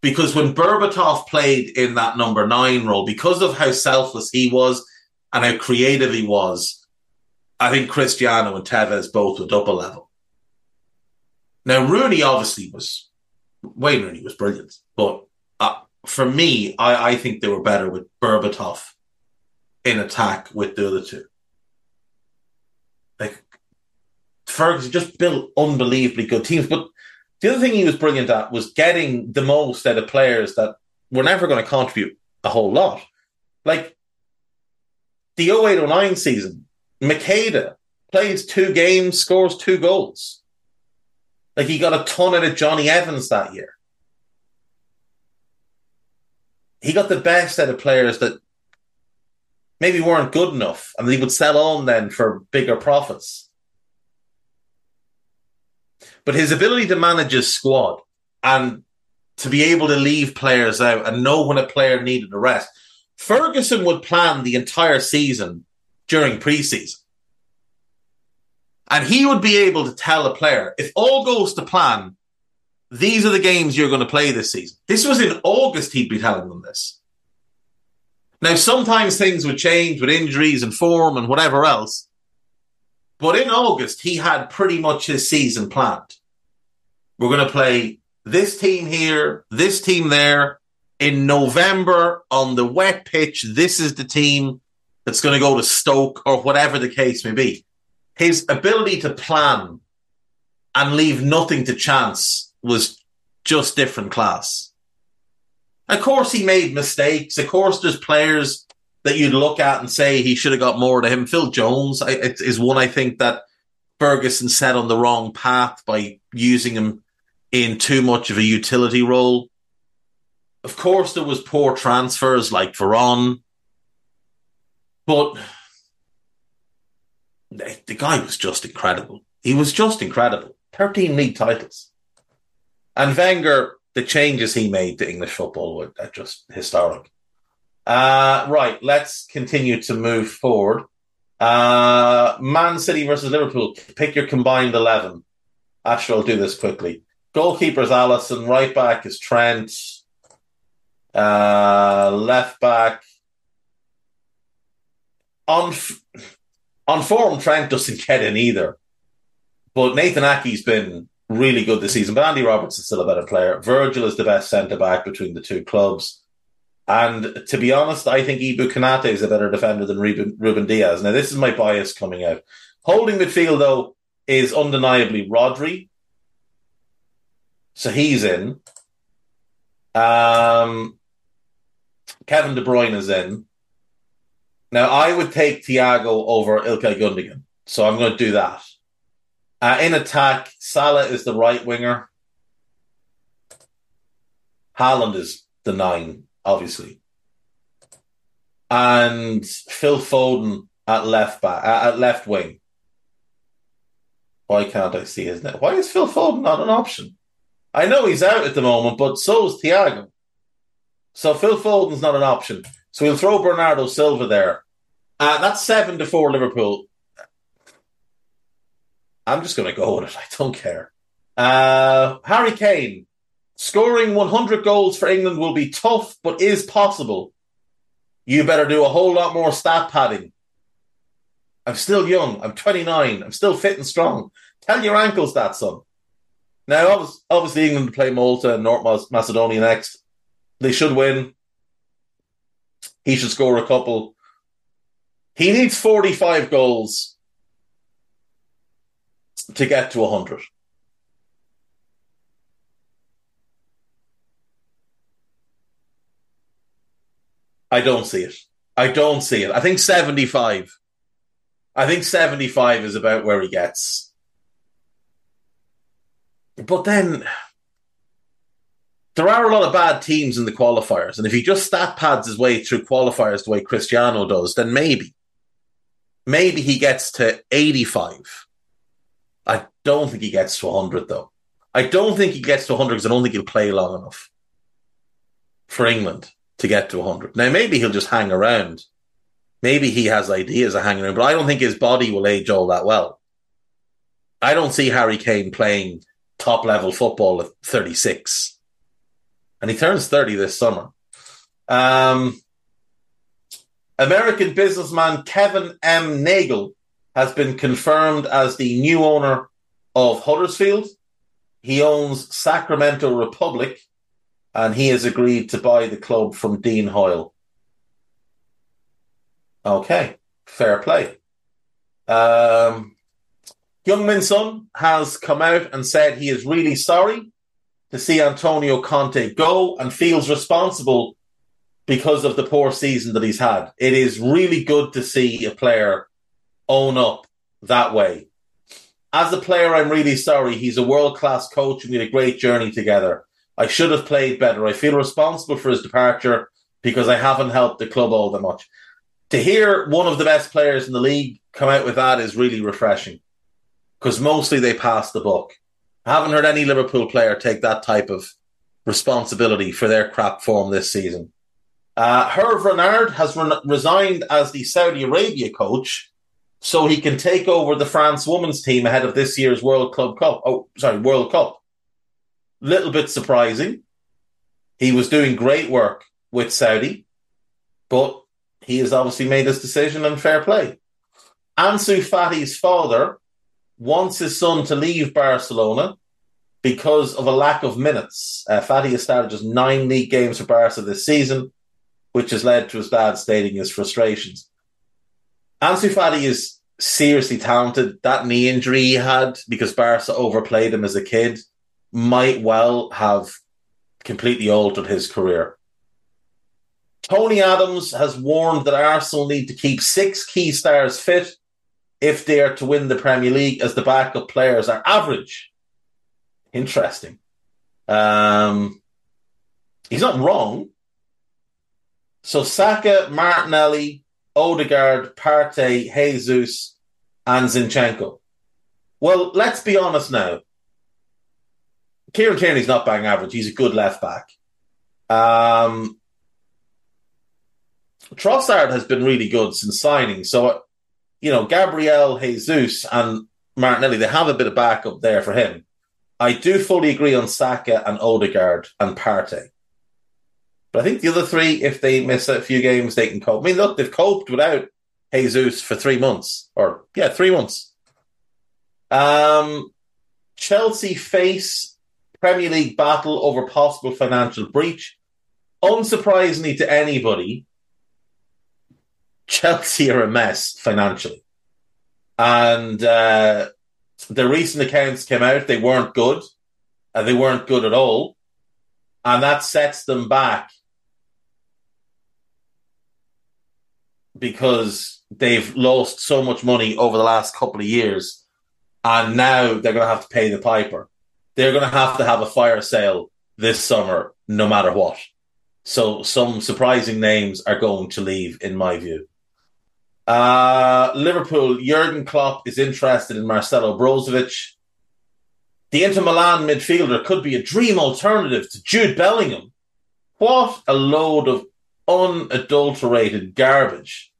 Because when Berbatov played in that number nine role, because of how selfless he was and how creative he was, I think Cristiano and Tevez both were a level. Now, Rooney obviously was Wayne Rooney was brilliant, but uh, for me, I, I think they were better with Berbatov in attack with the other two. like Ferguson just built unbelievably good teams. But the other thing he was brilliant at was getting the most out of players that were never going to contribute a whole lot. Like the 0809 season, Macheda plays two games, scores two goals. Like he got a ton out of Jonny Evans that year. He got the best out of players that maybe weren't good enough and he would sell on then for bigger profits. But his ability to manage his squad and to be able to leave players out and know when a player needed a rest. Ferguson would plan the entire season during preseason. And he would be able to tell a player, if all goes to plan, these are the games you're going to play this season. This was in August, he'd be telling them this. Now, sometimes things would change with injuries and form and whatever else. But in August, he had pretty much his season planned. We're going to play this team here, this team there. In November on the wet pitch, this is the team that's going to go to Stoke or whatever the case may be. His ability to plan and leave nothing to chance was just different class. Of course, he made mistakes. Of course, there's players that you'd look at and say he should have got more to him. Phil Jones is one I think that Ferguson set on the wrong path by using him in too much of a utility role. Of course, there was poor transfers like Veron, but the guy was just incredible. He was just incredible. 13 league titles. And Wenger, the changes he made to English football were uh, just historic. Uh, right, let's continue to move forward. Uh, Man City versus Liverpool. Pick your combined 11. Actually, I'll do this quickly. Goalkeeper is Alisson. Right back is Trent. Uh, left back. On, on form, Trent doesn't get in either. But Nathan Aké's been really good this season. But Andy Robertson's still a better player. Virgil is the best centre back between the two clubs. And to be honest, I think Ibou Konate is a better defender than Ruben, Ruben Dias. Now, this is my bias coming out. Holding midfield, though, is undeniably Rodri. So he's in. Um, Kevin De Bruyne is in. Now, I would take Thiago over Ilkay Gundogan. So I'm going to do that. Uh, in attack, Salah is the right winger. Haaland is the nine, obviously. And Phil Foden at left back, uh, at left wing. Why can't I see his name? Why is Phil Foden not an option? I know he's out at the moment, but so is Thiago. So Phil Foden's not an option. So we'll throw Bernardo Silva there. Uh, that's seven to four Liverpool. I'm just going to go with it. I don't care. Uh, Harry Kane. Scoring 100 goals for England will be tough, but is possible. You better do a whole lot more stat padding. I'm still young. I'm 29. I'm still fit and strong. Tell your ankles that, son. Now, obviously, England play Malta and North Macedonia next. They should win. He should score a couple. He needs 45 goals to get to 100. I don't see it. I don't see it. I think 75. I think 75 is about where he gets. But then there are a lot of bad teams in the qualifiers, and if he just stat pads his way through qualifiers the way Cristiano does, then maybe, maybe he gets to 85. I don't think he gets to 100 though. I don't think he gets to 100 because I don't think he'll play long enough for England to get to 100. Now, maybe he'll just hang around. Maybe he has ideas of hanging around, but I don't think his body will age all that well. I don't see Harry Kane playing top level football at 36. And he turns 30 this summer. Um, American businessman Kevin M. Nagle has been confirmed as the new owner of Huddersfield. He owns Sacramento Republic and he has agreed to buy the club from Dean Hoyle. Okay, fair play. Um, Heung-min Son has come out and said he is really sorry to see Antonio Conte go and feels responsible because of the poor season that he's had. It is really good to see a player own up that way. As a player, I'm really sorry. He's a world class coach and we had a great journey together. I should have played better. I feel responsible for his departure because I haven't helped the club all that much. To hear one of the best players in the league come out with that is really refreshing because mostly they pass the buck. I haven't heard any Liverpool player take that type of responsibility for their crap form this season. Uh, Hervé Renard has re- resigned as the Saudi Arabia coach so he can take over the France women's team ahead of this year's World Club Cup. Oh, sorry, World Cup. Little bit surprising. He was doing great work with Saudi, but he has obviously made his decision and fair play. Ansu Fati's father wants his son to leave Barcelona because of a lack of minutes. Uh, Fati has started just nine league games for Barca this season, which has led to his dad stating his frustrations. Ansu Fati is seriously talented. That knee injury he had because Barca overplayed him as a kid might well have completely altered his career. Tony Adams has warned that Arsenal need to keep six key stars fit if they are to win the Premier League, as the backup players are average. Interesting. Um, he's not wrong. So Saka, Martinelli, Odegaard, Partey, Jesus, and Zinchenko. Well, let's be honest now. Kieran Tierney's not bang average. He's a good left back. Um, Trossard has been really good since signing. So you know, Gabriel Jesus and Martinelli, they have a bit of backup there for him. I do fully agree on Saka and Odegaard and Partey. But I think the other three, if they miss a few games, they can cope. I mean, look, they've coped without Jesus for three months, or yeah, three months. Um, Chelsea face Premier League battle over possible financial breach. Unsurprisingly to anybody, Chelsea are a mess financially. And uh, the recent accounts came out, they weren't good. And they weren't good at all. And that sets them back because they've lost so much money over the last couple of years. And now they're going to have to pay the piper. They're going to have to have a fire sale this summer, no matter what. So some surprising names are going to leave, in my view. Uh, Liverpool, Jurgen Klopp is interested in Marcelo Brozovic. The Inter Milan midfielder could be a dream alternative to Jude Bellingham. What a load of unadulterated garbage.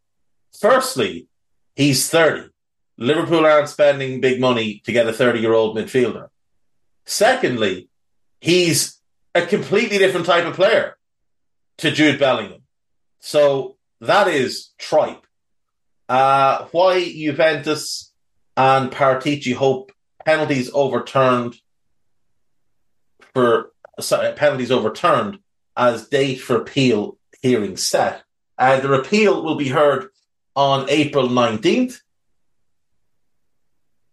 Firstly, he's 30. Liverpool aren't spending big money to get a 30 year old midfielder. Secondly, he's a completely different type of player to Jude Bellingham. So that is tripe. Uh, why Juventus and Paratici hope penalties overturned for sorry, penalties overturned as date for appeal hearing set. Uh, the appeal will be heard on April 19th.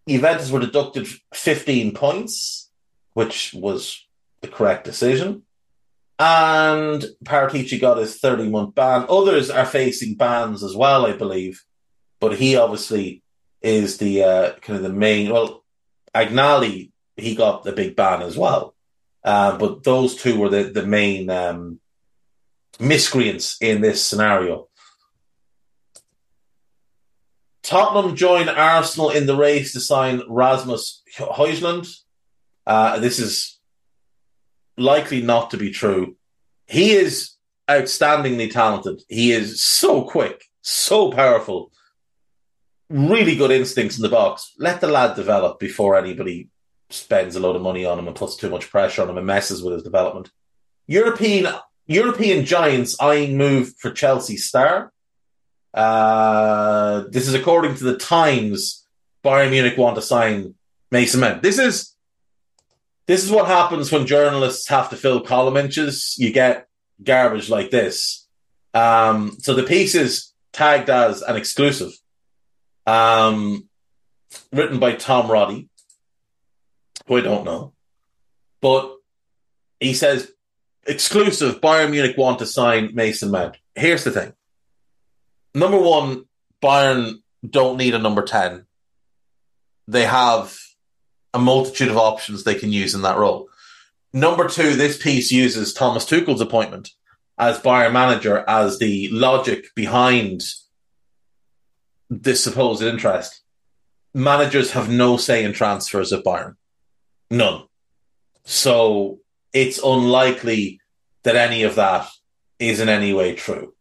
Juventus were deducted 15 points, which was the correct decision. And Paratici got his 30 month ban. Others are facing bans as well, I believe but he obviously is the uh, kind of the main. Well, Agnelli he got the big ban as well, uh, but those two were the the main um, miscreants in this scenario. Tottenham join Arsenal in the race to sign Rasmus Højlund. Uh, this is likely not to be true. He is outstandingly talented. He is so quick, so powerful, really good instincts in the box. Let the lad develop before anybody spends a lot of money on him and puts too much pressure on him and messes with his development. European European giants eyeing move for Chelsea star. Uh, this is according to the Times. Bayern Munich want to sign Mason Mount. This is this is what happens when journalists have to fill column inches. You get garbage like this. Um, so the piece is tagged as an exclusive. Um, written by Tom Roddy, who I don't know. But he says, exclusive, Bayern Munich want to sign Mason Mount. Here's the thing. Number one, Bayern don't need a number 10. They have a multitude of options they can use in that role. Number two, this piece uses Thomas Tuchel's appointment as Bayern manager as the logic behind this supposed interest. Managers have no say in transfers at Bayern. None. So it's unlikely that any of that is in any way true.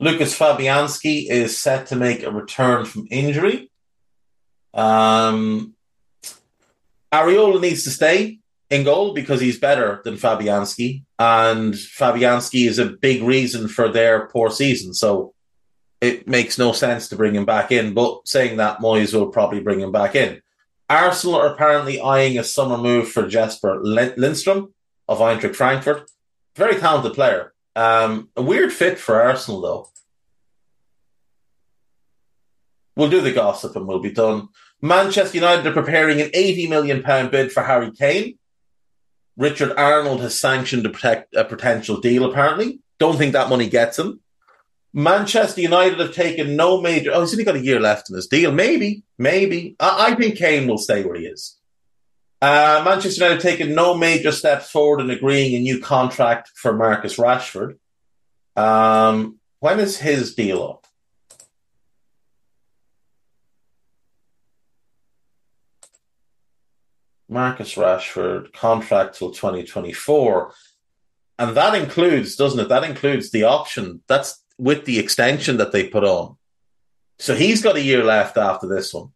Lucas Fabianski is set to make a return from injury. Um, Areola needs to stay in goal because he's better than Fabianski, and Fabianski is a big reason for their poor season. So it makes no sense to bring him back in. But saying that, Moyes will probably bring him back in. Arsenal are apparently eyeing a summer move for Jesper Lindstrom of Eintracht Frankfurt. Very talented player. Um, a weird fit for Arsenal, though. We'll do the gossip and we'll be done. Manchester United are preparing an £80 million bid for Harry Kane. Richard Arnold has sanctioned a, protect, a potential deal, apparently. Don't think that money gets him. Manchester United have taken no major. Oh, he's only got a year left in his deal. Maybe, maybe. I, I think Kane will stay where he is. Uh, Manchester United taken no major steps forward in agreeing a new contract for Marcus Rashford. Um, when is his deal up? Marcus Rashford contract till 2024. And that includes, doesn't it? That includes the option. That's with the extension that they put on. So he's got a year left after this one.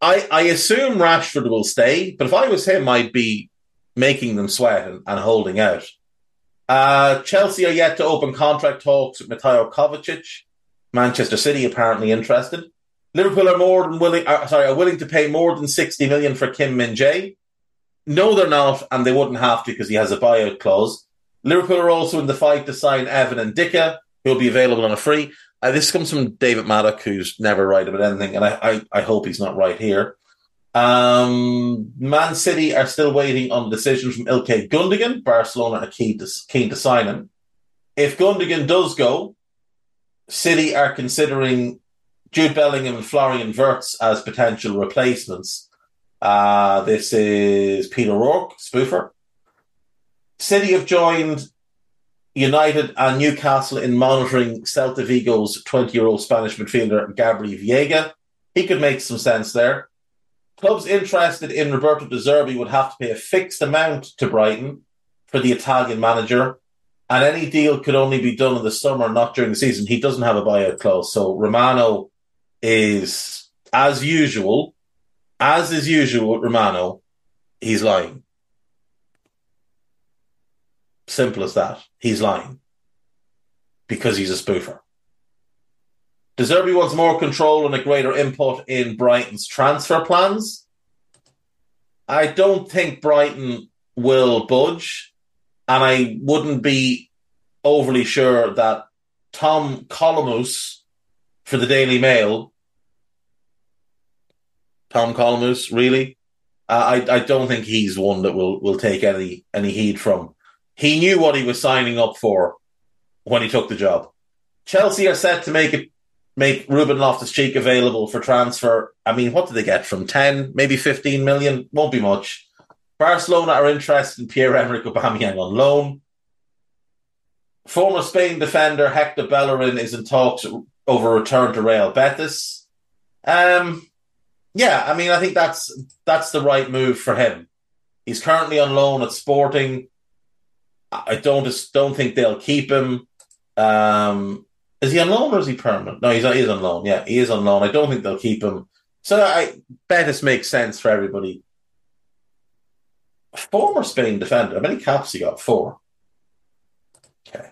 I, I assume Rashford will stay, but if I was him, I'd be making them sweat and, and holding out. Uh, Chelsea are yet to open contract talks with Mateo Kovacic. Manchester City apparently interested. Liverpool are more than willing. Uh, sorry, are willing to pay more than sixty million for Kim Min Jae. No, they're not, and they wouldn't have to because he has a buyout clause. Liverpool are also in the fight to sign Evan Ndicka, who will be available on a free. Uh, this comes from David Maddock, who's never right about anything, and I, I, I hope he's not right here. Um, Man City are still waiting on a decision from Ilkay Gundogan. Barcelona are keen to, keen to sign him. If Gundogan does go, City are considering Jude Bellingham and Florian Wirtz as potential replacements. Uh, this is Pete O'Rourke, spoofer. City have joined United and Newcastle in monitoring Celta Vigo's 20 year old Spanish midfielder Gabriel Veiga. He could make some sense there. Clubs interested in Roberto De Zerbi would have to pay a fixed amount to Brighton for the Italian manager, and any deal could only be done in the summer, not during the season. He doesn't have a buyout clause, so Romano is, as usual, as is usual Romano, he's lying. Simple as that. He's lying. Because he's a spoofer. De Zerbi wants more control and a greater input in Brighton's transfer plans. I don't think Brighton will budge, and I wouldn't be overly sure that Tom Collomosse for the Daily Mail. Tom Collomosse, really? Uh, I I don't think he's one that will will take any any heed from. He knew what he was signing up for when he took the job. Chelsea are set to make it make Ruben Loftus Cheek available for transfer. I mean, what did they get from ten, maybe fifteen million? Won't be much. Barcelona are interested in Pierre Emerick Aubameyang on loan. Former Spain defender Hector Bellerin is in talks over return to Real Betis. Um, yeah, I mean, I think that's that's the right move for him. He's currently on loan at Sporting. I don't just don't think they'll keep him. Um, is he on loan or is he permanent? No, he's he is on loan. Yeah, he is on loan. I don't think they'll keep him. So I Betis makes sense for everybody. Former Spain defender. How many caps he got? Four. Okay.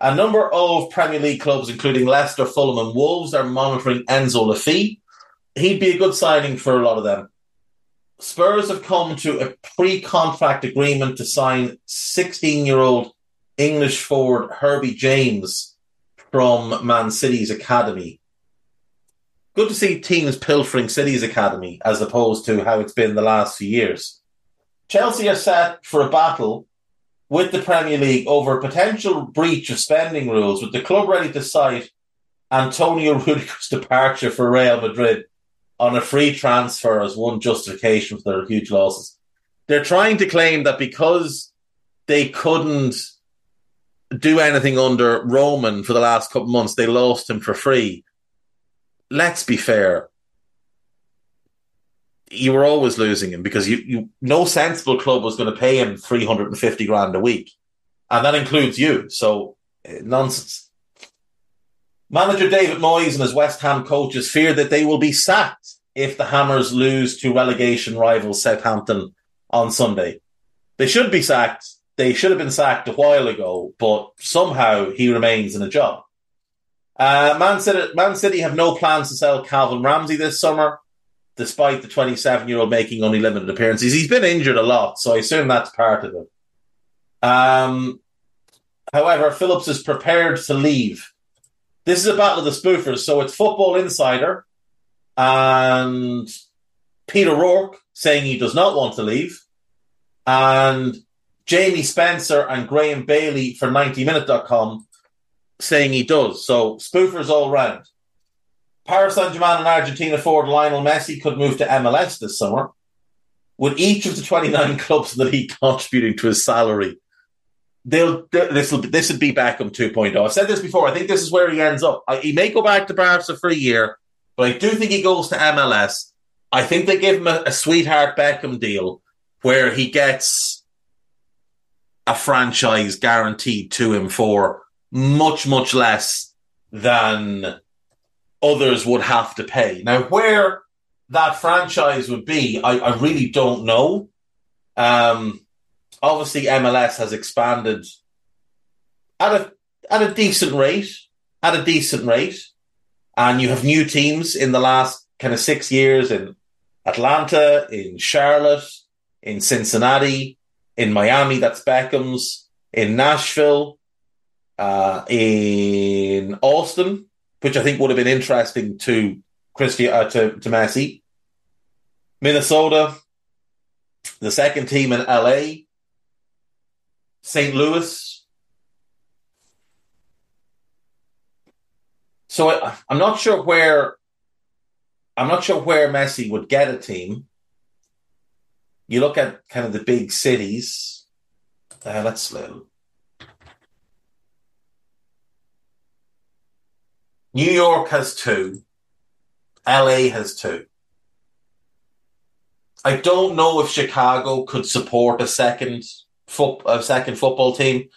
A number of Premier League clubs, including Leicester, Fulham, and Wolves, are monitoring Enzo Le Fée. He'd be a good signing for a lot of them. Spurs have come to a pre-contract agreement to sign 16-year-old English forward Herbie James from Man City's academy. Good to see teams pilfering City's academy as opposed to how it's been the last few years. Chelsea are set for a battle with the Premier League over a potential breach of spending rules, with the club ready to cite Antonio Rudiger's departure for Real Madrid on a free transfer as one justification for their huge losses. They're trying to claim that because they couldn't do anything under Roman for the last couple months, they lost him for free. Let's be fair. You were always losing him because you, you no sensible club was going to pay him 350 grand a week. And that includes you. So eh, nonsense. Manager David Moyes and his West Ham coaches fear that they will be sacked if the Hammers lose to relegation rival Southampton on Sunday. They should be sacked. They should have been sacked a while ago, but somehow he remains in a job. Uh, Man, City, Man City have no plans to sell Calvin Ramsey this summer, despite the 27 year old making only limited appearances. He's been injured a lot, so I assume that's part of it. Um, however, Phillips is prepared to leave this is a battle of the spoofers. So it's Football Insider and Pete O'Rourke saying he does not want to leave, and Jamie Spencer and Graham Bailey for 90minute.com saying he does. So spoofers all round. Paris Saint Germain and Argentina forward Lionel Messi could move to MLS this summer, with each of the 29 clubs in the league contributing to his salary they'll this will this would be Beckham 2.0. I've said this before. I think this is where he ends up. He may go back to Barca for a year, but I do think he goes to MLS. I think they give him a, a sweetheart Beckham deal where he gets a franchise guaranteed to him for much much less than others would have to pay. Now, where that franchise would be, I, I really don't know. Um, obviously MLS has expanded at a at a decent rate, at a decent rate, and you have new teams in the last kind of six years in Atlanta, in Charlotte, in Cincinnati, in Miami. That's Beckham's in Nashville, uh, in Austin, which I think would have been interesting to Christi uh, to to Messi. Minnesota, the second team in LA, St. Louis. So I, I'm not sure where I'm not sure where Messi would get a team. You look at kind of the big cities. Uh, let's New York has two. LA has two. I don't know if Chicago could support a second foot, a second football team.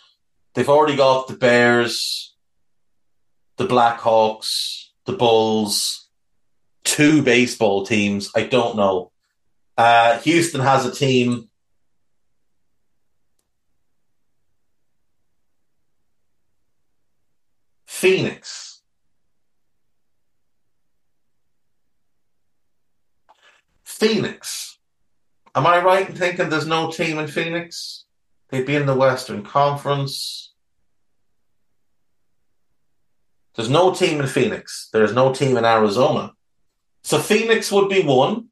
They've already got the Bears, the Blackhawks, the Bulls, two baseball teams. I don't know. Uh, Houston has a team. Phoenix. Phoenix. Am I right in thinking there's no team in Phoenix? They'd be in the Western Conference. There's no team in Phoenix. There's no team in Arizona. So Phoenix would be one.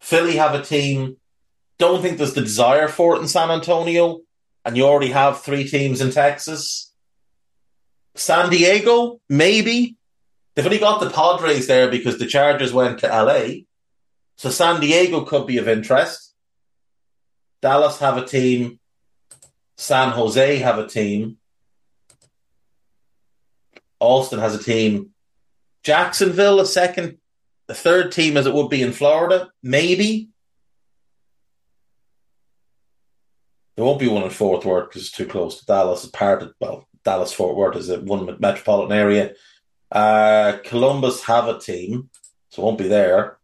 Philly have a team. Don't think there's the desire for it in San Antonio. And you already have three teams in Texas. San Diego, maybe. They've only got the Padres there because the Chargers went to LA. So San Diego could be of interest. Dallas have a team. San Jose have a team. Austin has a team. Jacksonville, a second, the third team as it would be in Florida, maybe. There won't be one in Fort Worth because it's too close to Dallas. It's part of, well, Dallas Fort Worth is a one metropolitan area. Uh, Columbus have a team, so it won't be there.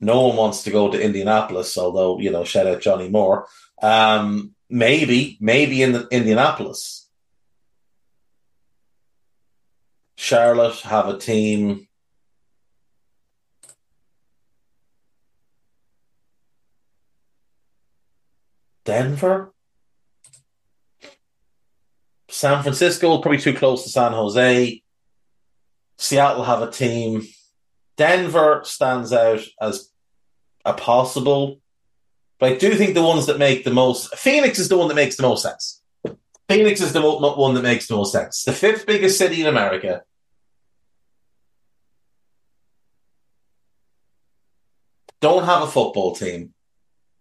No one wants to go to Indianapolis, although you know, shout out Johnny Moore. Um, maybe, maybe in the, Indianapolis, Charlotte have a team. Denver, San Francisco probably too close to San Jose. Seattle have a team. Denver stands out as a possible. But I do think the ones that make the most Phoenix is the one that makes the most sense. Phoenix is the one that makes the most sense. The fifth biggest city in America. Don't have a football team.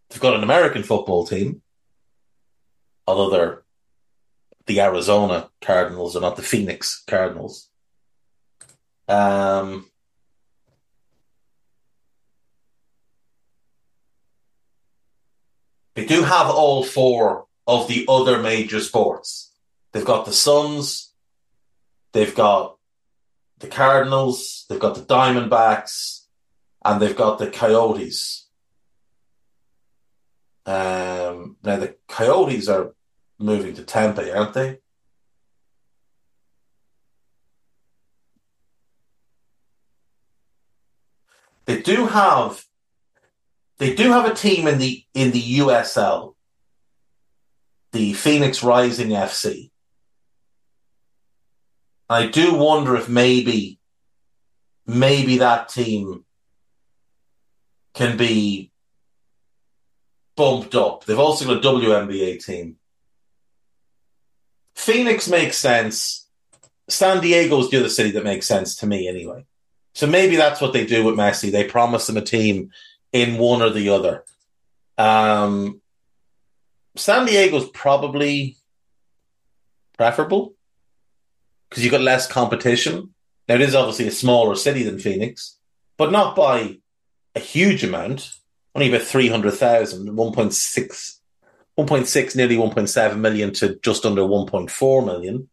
They've got an American football team, although they're the Arizona Cardinals are not the Phoenix Cardinals. Um, they do have all four of the other major sports. They've got the Suns, they've got the Cardinals, they've got the Diamondbacks, and they've got the Coyotes. Um, now the Coyotes are moving to Tampa, aren't they? They do have they do have a team in the in the USL, the Phoenix Rising FC. I do wonder if maybe maybe that team can be bumped up. They've also got a WNBA team. Phoenix makes sense. San Diego's the other city that makes sense to me anyway. So maybe that's what they do with Messi. They promise him a team in one or the other. Um, San Diego's probably preferable because you've got less competition. Now, it is obviously a smaller city than Phoenix, but not by a huge amount. Only about 300,000, 1.6 1.6, nearly 1.7 million to just under 1.4 million.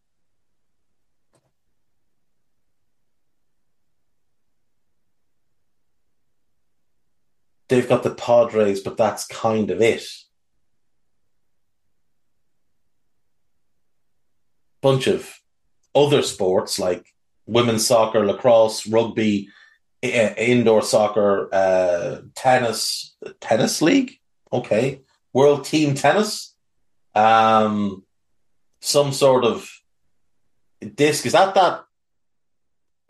They've got the Padres, but that's kind of it. Bunch of other sports like women's soccer, lacrosse, rugby, indoor soccer, uh, tennis, tennis league. Okay. World Team Tennis, um, some sort of disc. Is that that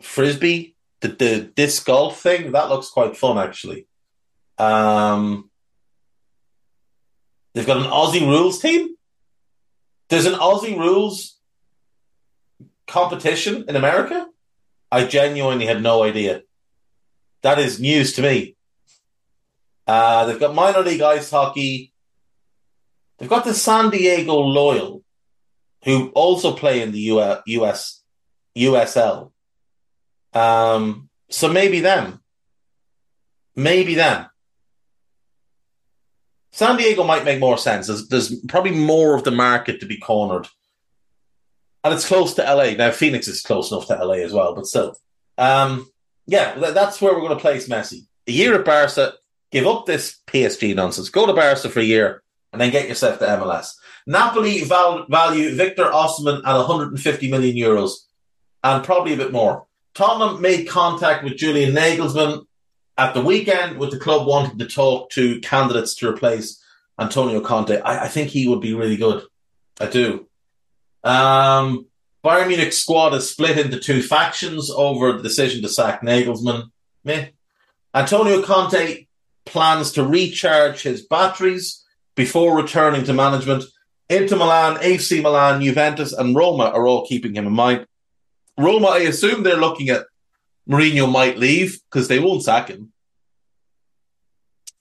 frisbee, the, the disc golf thing? That looks quite fun, actually. Um, they've got an Aussie rules team. There's an Aussie rules competition in America. I genuinely had no idea. That is news to me. Uh, they've got minor league ice hockey, They've got the San Diego Loyal, who also play in the US, USL. Um, so maybe them. Maybe them. San Diego might make more sense. There's, there's probably more of the market to be cornered. And it's close to LA. Now, Phoenix is close enough to LA as well, but still. Um, yeah, that's where we're going to place Messi. A year at Barca, give up this PSG nonsense, go to Barca for a year, and then get yourself to MLS. Napoli val- value Victor Osimhen at 150 million euros and probably a bit more. Tottenham made contact with Julian Nagelsmann at the weekend with the club wanting to talk to candidates to replace Antonio Conte. I, I think he would be really good. I do. Um, Bayern Munich squad is split into two factions over the decision to sack Nagelsmann. Meh. Antonio Conte plans to recharge his batteries before returning to management. Inter Milan, AC Milan, Juventus, and Roma are all keeping him in mind. Roma, I assume they're looking at Mourinho might leave because they won't sack him.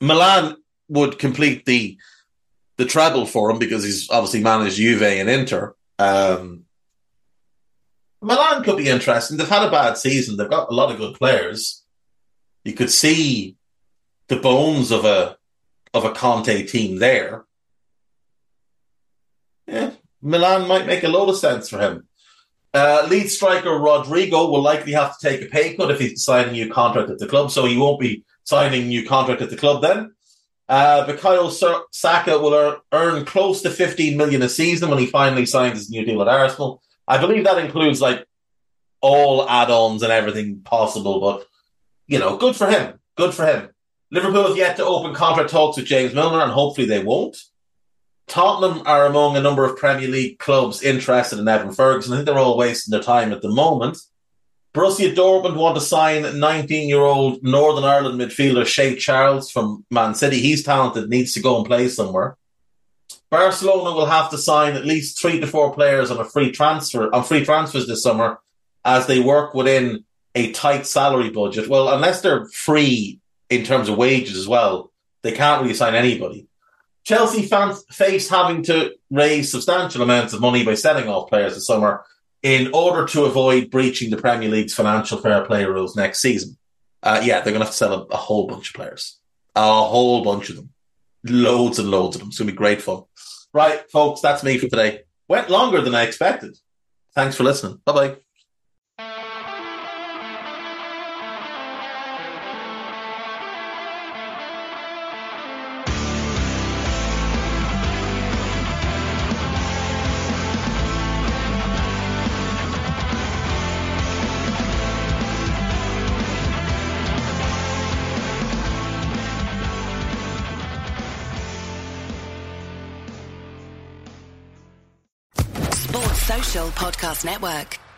Milan would complete the the treble for him because he's obviously managed Juve and Inter. Um, Milan could be interesting. They've had a bad season. They've got a lot of good players. You could see the bones of a of a Conte team there, yeah, Milan might make a lot of sense for him. Uh, Leeds striker Rodrigo will likely have to take a pay cut if he's signing a new contract at the club, so he won't be signing new contract at the club then. Uh, Bukayo Saka will earn close to 15 million a season when he finally signs his new deal at Arsenal. I believe that includes like all add-ons and everything possible, but you know, good for him. Good for him. Liverpool have yet to open contract talks with James Milner, and hopefully they won't. Tottenham are among a number of Premier League clubs interested in Evan Ferguson. I think they're all wasting their time at the moment. Borussia Dortmund want to sign 19 year old Northern Ireland midfielder Shea Charles from Man City. He's talented, needs to go and play somewhere. Barcelona will have to sign at least three to four players on a free transfer on free transfers this summer as they work within a tight salary budget. Well, unless they're free in terms of wages as well, they can't really sign anybody. Chelsea fans face having to raise substantial amounts of money by selling off players this summer in order to avoid breaching the Premier League's financial fair play rules next season. Uh, yeah, they're going to have to sell a, a, whole bunch of players. A whole bunch of them. Loads and loads of them. It's going to be great fun. Right, folks, that's me for today. Went longer than I expected. Thanks for listening. Bye bye. Podcast Network.